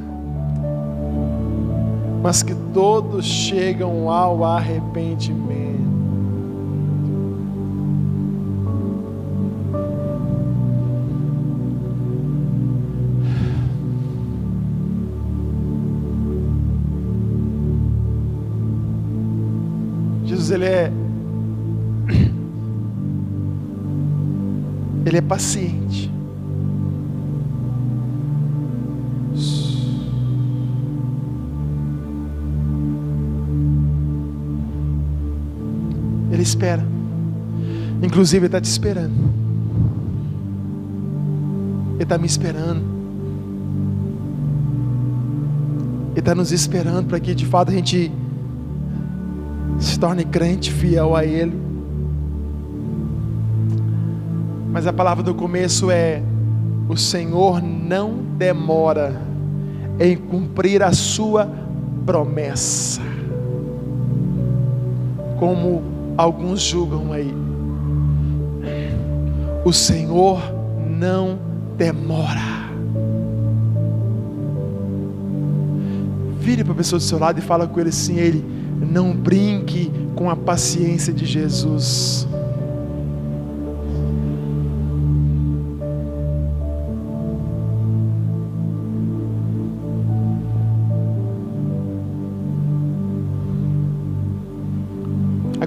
mas que todos chegam ao arrependimento. Ele é ele é paciente. Ele espera. Inclusive, Ele está te esperando. Ele está me esperando. Ele está nos esperando para que de fato a gente se torne crente fiel a Ele. Mas a palavra do começo é: o Senhor não demora em cumprir a sua promessa, como alguns julgam aí. O Senhor não demora. Vire para a pessoa do seu lado e fala com ele assim: Ele não brinque com a paciência de Jesus.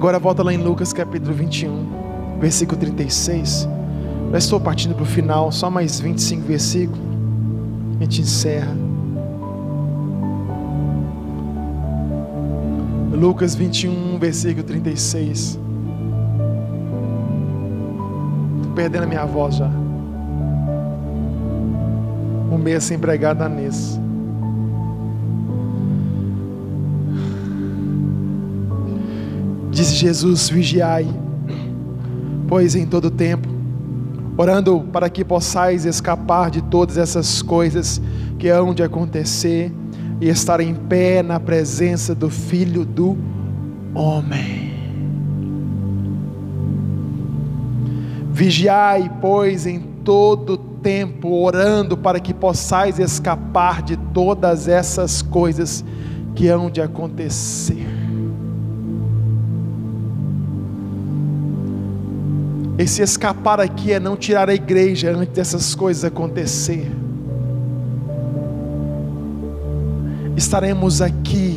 Agora volta lá em Lucas capítulo 21, versículo 36. Já estou partindo para o final, só mais 25 versículos. A gente encerra. Lucas 21, versículo 36. Estou perdendo a minha voz já. Um mês sem pregar da. Disse Jesus: Vigiai, pois em todo tempo, orando para que possais escapar de todas essas coisas que hão de acontecer e estar em pé na presença do Filho do Homem. Vigiai, pois, em todo tempo, orando para que possais escapar de todas essas coisas que hão de acontecer. Esse escapar aqui é não tirar a igreja antes dessas coisas acontecer. Estaremos aqui,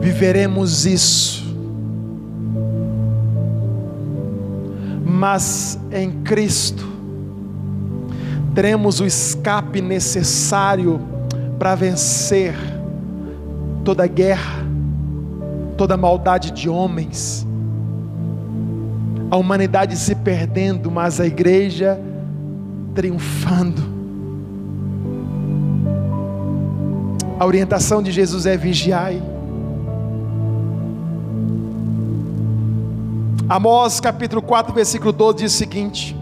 viveremos isso, mas em Cristo teremos o escape necessário para vencer toda guerra, toda maldade de homens, a humanidade se perdendo, mas a igreja triunfando. A orientação de Jesus é vigiai. Amós capítulo 4, versículo 12 diz o seguinte: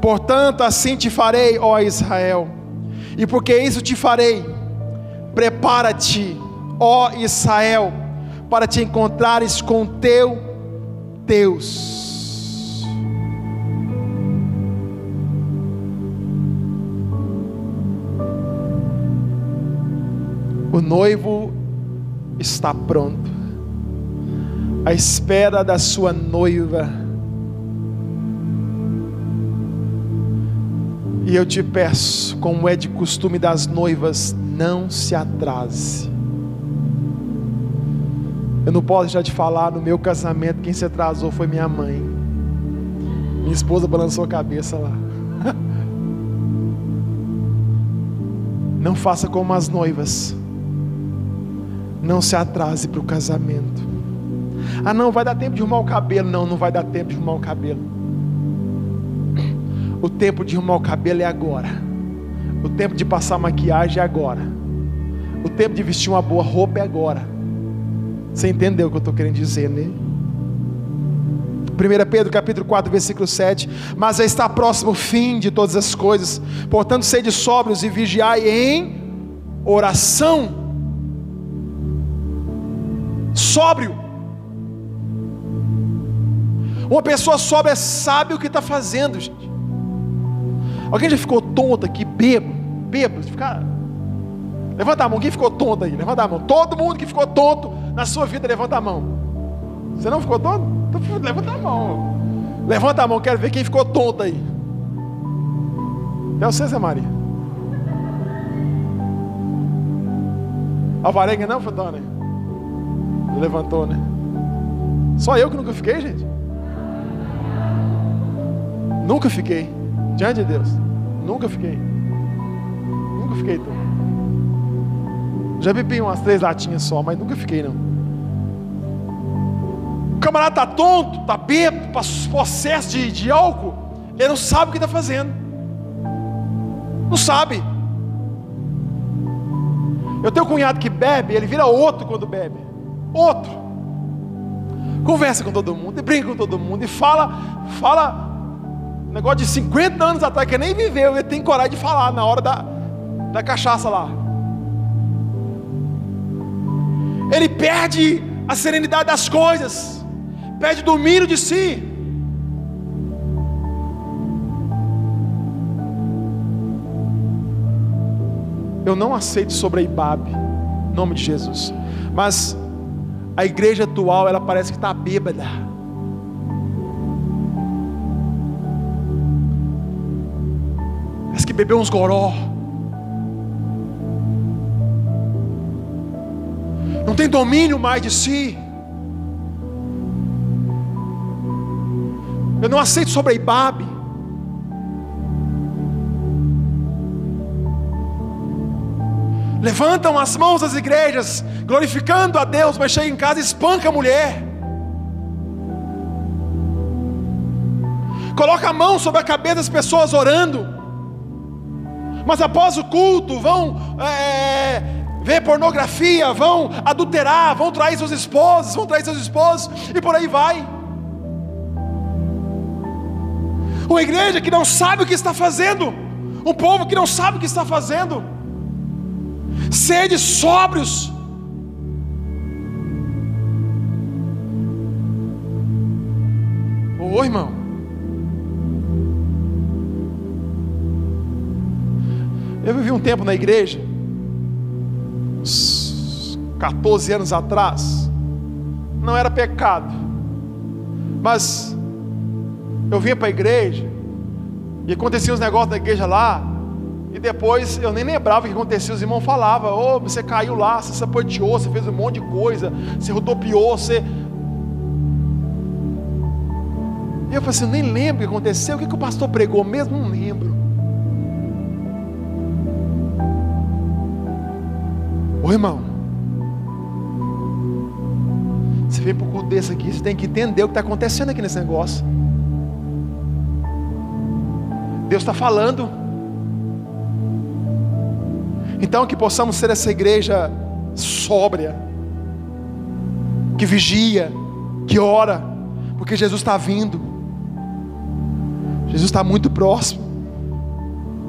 Portanto, assim te farei, ó Israel, e porque isso te farei, prepara-te ó Israel, para te encontrares com teu Deus. O noivo está pronto, à espera da sua noiva. E eu te peço, como é de costume das noivas, não se atrase. Eu não posso já te falar, no meu casamento, quem se atrasou foi minha mãe. Minha esposa balançou a cabeça lá. Não faça como as noivas. Não se atrase para o casamento. Ah, não, vai dar tempo de arrumar o cabelo. Não, não vai dar tempo de arrumar o cabelo. O tempo de arrumar o cabelo é agora. O tempo de passar maquiagem é agora. O tempo de vestir uma boa roupa é agora. Você entendeu o que eu estou querendo dizer, né? 1 Pedro capítulo 4, versículo 7. Mas está próximo o fim de todas as coisas. Portanto, sede sóbrios e vigiai em oração. Sóbrio. Uma pessoa sóbria sabe o que está fazendo, gente. Alguém já ficou tonto aqui, bebo, bebo, ficar. Levanta a mão, quem ficou tonto aí? Levanta a mão. Todo mundo que ficou tonto na sua vida, levanta a mão. Você não ficou tonto? Então, levanta a mão. Levanta a mão, quero ver quem ficou tonto aí. É você, Zé Maria. Alvarenga não, Fantônia? Levantou, né? Só eu que nunca fiquei, gente? Nunca fiquei. Diante de Deus. Nunca fiquei. Nunca fiquei tonto. Já bebi umas três latinhas só, mas nunca fiquei não. O camarada está tonto, está bêbado, possesso de, de álcool, ele não sabe o que está fazendo. Não sabe. Eu tenho um cunhado que bebe, ele vira outro quando bebe. Outro. Conversa com todo mundo, e brinca com todo mundo, e fala, fala, negócio de 50 anos atrás, que nem viveu, ele tem coragem de falar na hora da, da cachaça lá. Ele perde a serenidade das coisas, perde o domínio de si. Eu não aceito sobre a Ibabe, em nome de Jesus. Mas a igreja atual, ela parece que está bêbada. Parece que bebeu uns goró. não tem domínio mais de si. Eu não aceito sobre a Ibabe. Levantam as mãos das igrejas, glorificando a Deus, mas chega em casa e espanca a mulher. Coloca a mão sobre a cabeça das pessoas orando. Mas após o culto vão é, ver pornografia, vão adulterar, vão trair seus esposos, vão trair seus esposos, e por aí vai. Uma igreja que não sabe o que está fazendo, um povo que não sabe o que está fazendo. Sede sóbrios. Ô irmão. Eu vivi um tempo na igreja, uns 14 anos atrás, não era pecado, mas eu vinha para a igreja, e acontecia uns negócios na igreja lá, e depois eu nem lembrava o que acontecia, os irmãos falavam, ô, oh, você caiu lá, você sapateou, você fez um monte de coisa, você rodopiou, você. E eu falei assim, eu nem lembro o que aconteceu, o que, que o pastor pregou mesmo, não lembro. Ô irmão, você vem para o culto desse aqui, você tem que entender o que está acontecendo aqui nesse negócio. Deus está falando. Então que possamos ser essa igreja sóbria, que vigia, que ora, porque Jesus está vindo. Jesus está muito próximo.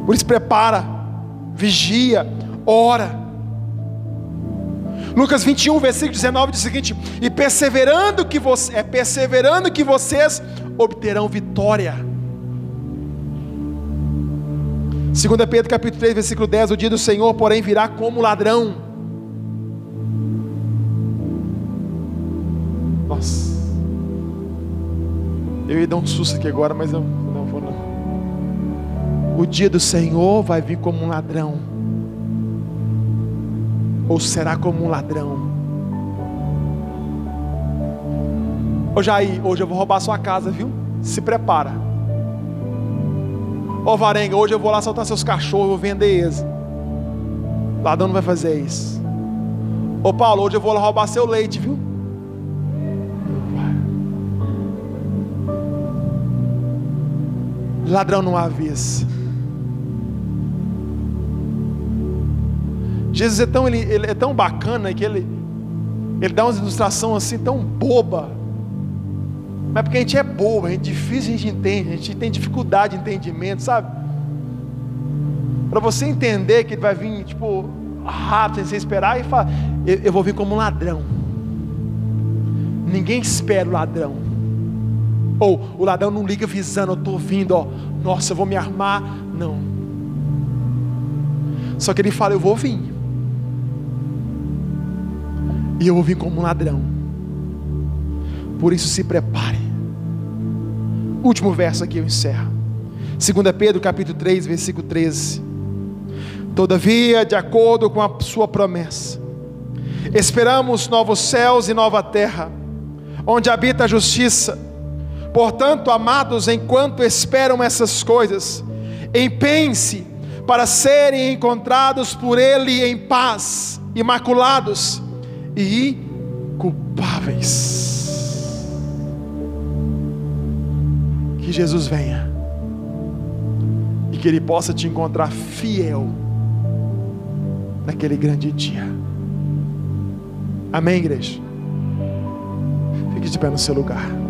Por isso prepara, vigia, ora. Lucas 21, versículo 19 diz o seguinte: "E perseverando que você é perseverando que vocês obterão vitória." 2 Pedro capítulo 3, versículo 10, o dia do Senhor, porém, virá como ladrão. Nossa. Eu ia dar um susto aqui agora, mas eu não vou não. O dia do Senhor vai vir como um ladrão ou será como um ladrão? Ô Jair, hoje eu vou roubar sua casa, viu? Se prepara. Ô Varenga, hoje eu vou lá soltar seus cachorros, vou vender eles. Ladrão não vai fazer isso. Ô Paulo, hoje eu vou lá roubar seu leite, viu? Ladrão não avisa. Jesus é tão, ele, ele é tão bacana que ele, ele dá uma ilustração assim tão boba. Mas porque a gente é bobo, a gente é difícil, a gente entende, a gente tem dificuldade de entendimento, sabe? Para você entender que ele vai vir, tipo, rápido, sem você esperar, e fala, eu, eu vou vir como um ladrão. Ninguém espera o ladrão. Ou o ladrão não liga visando, eu estou vindo, ó, nossa, eu vou me armar. Não. Só que ele fala, eu vou vir e eu vou vir como um ladrão. Por isso se prepare. Último verso aqui eu encerro. 2 Pedro capítulo 3, versículo 13. Todavia, de acordo com a sua promessa, esperamos novos céus e nova terra, onde habita a justiça. Portanto, amados, enquanto esperam essas coisas, empenhe-se para serem encontrados por Ele em paz, imaculados e culpáveis. Que Jesus venha e que Ele possa te encontrar fiel naquele grande dia. Amém, igreja? Fique de pé no seu lugar.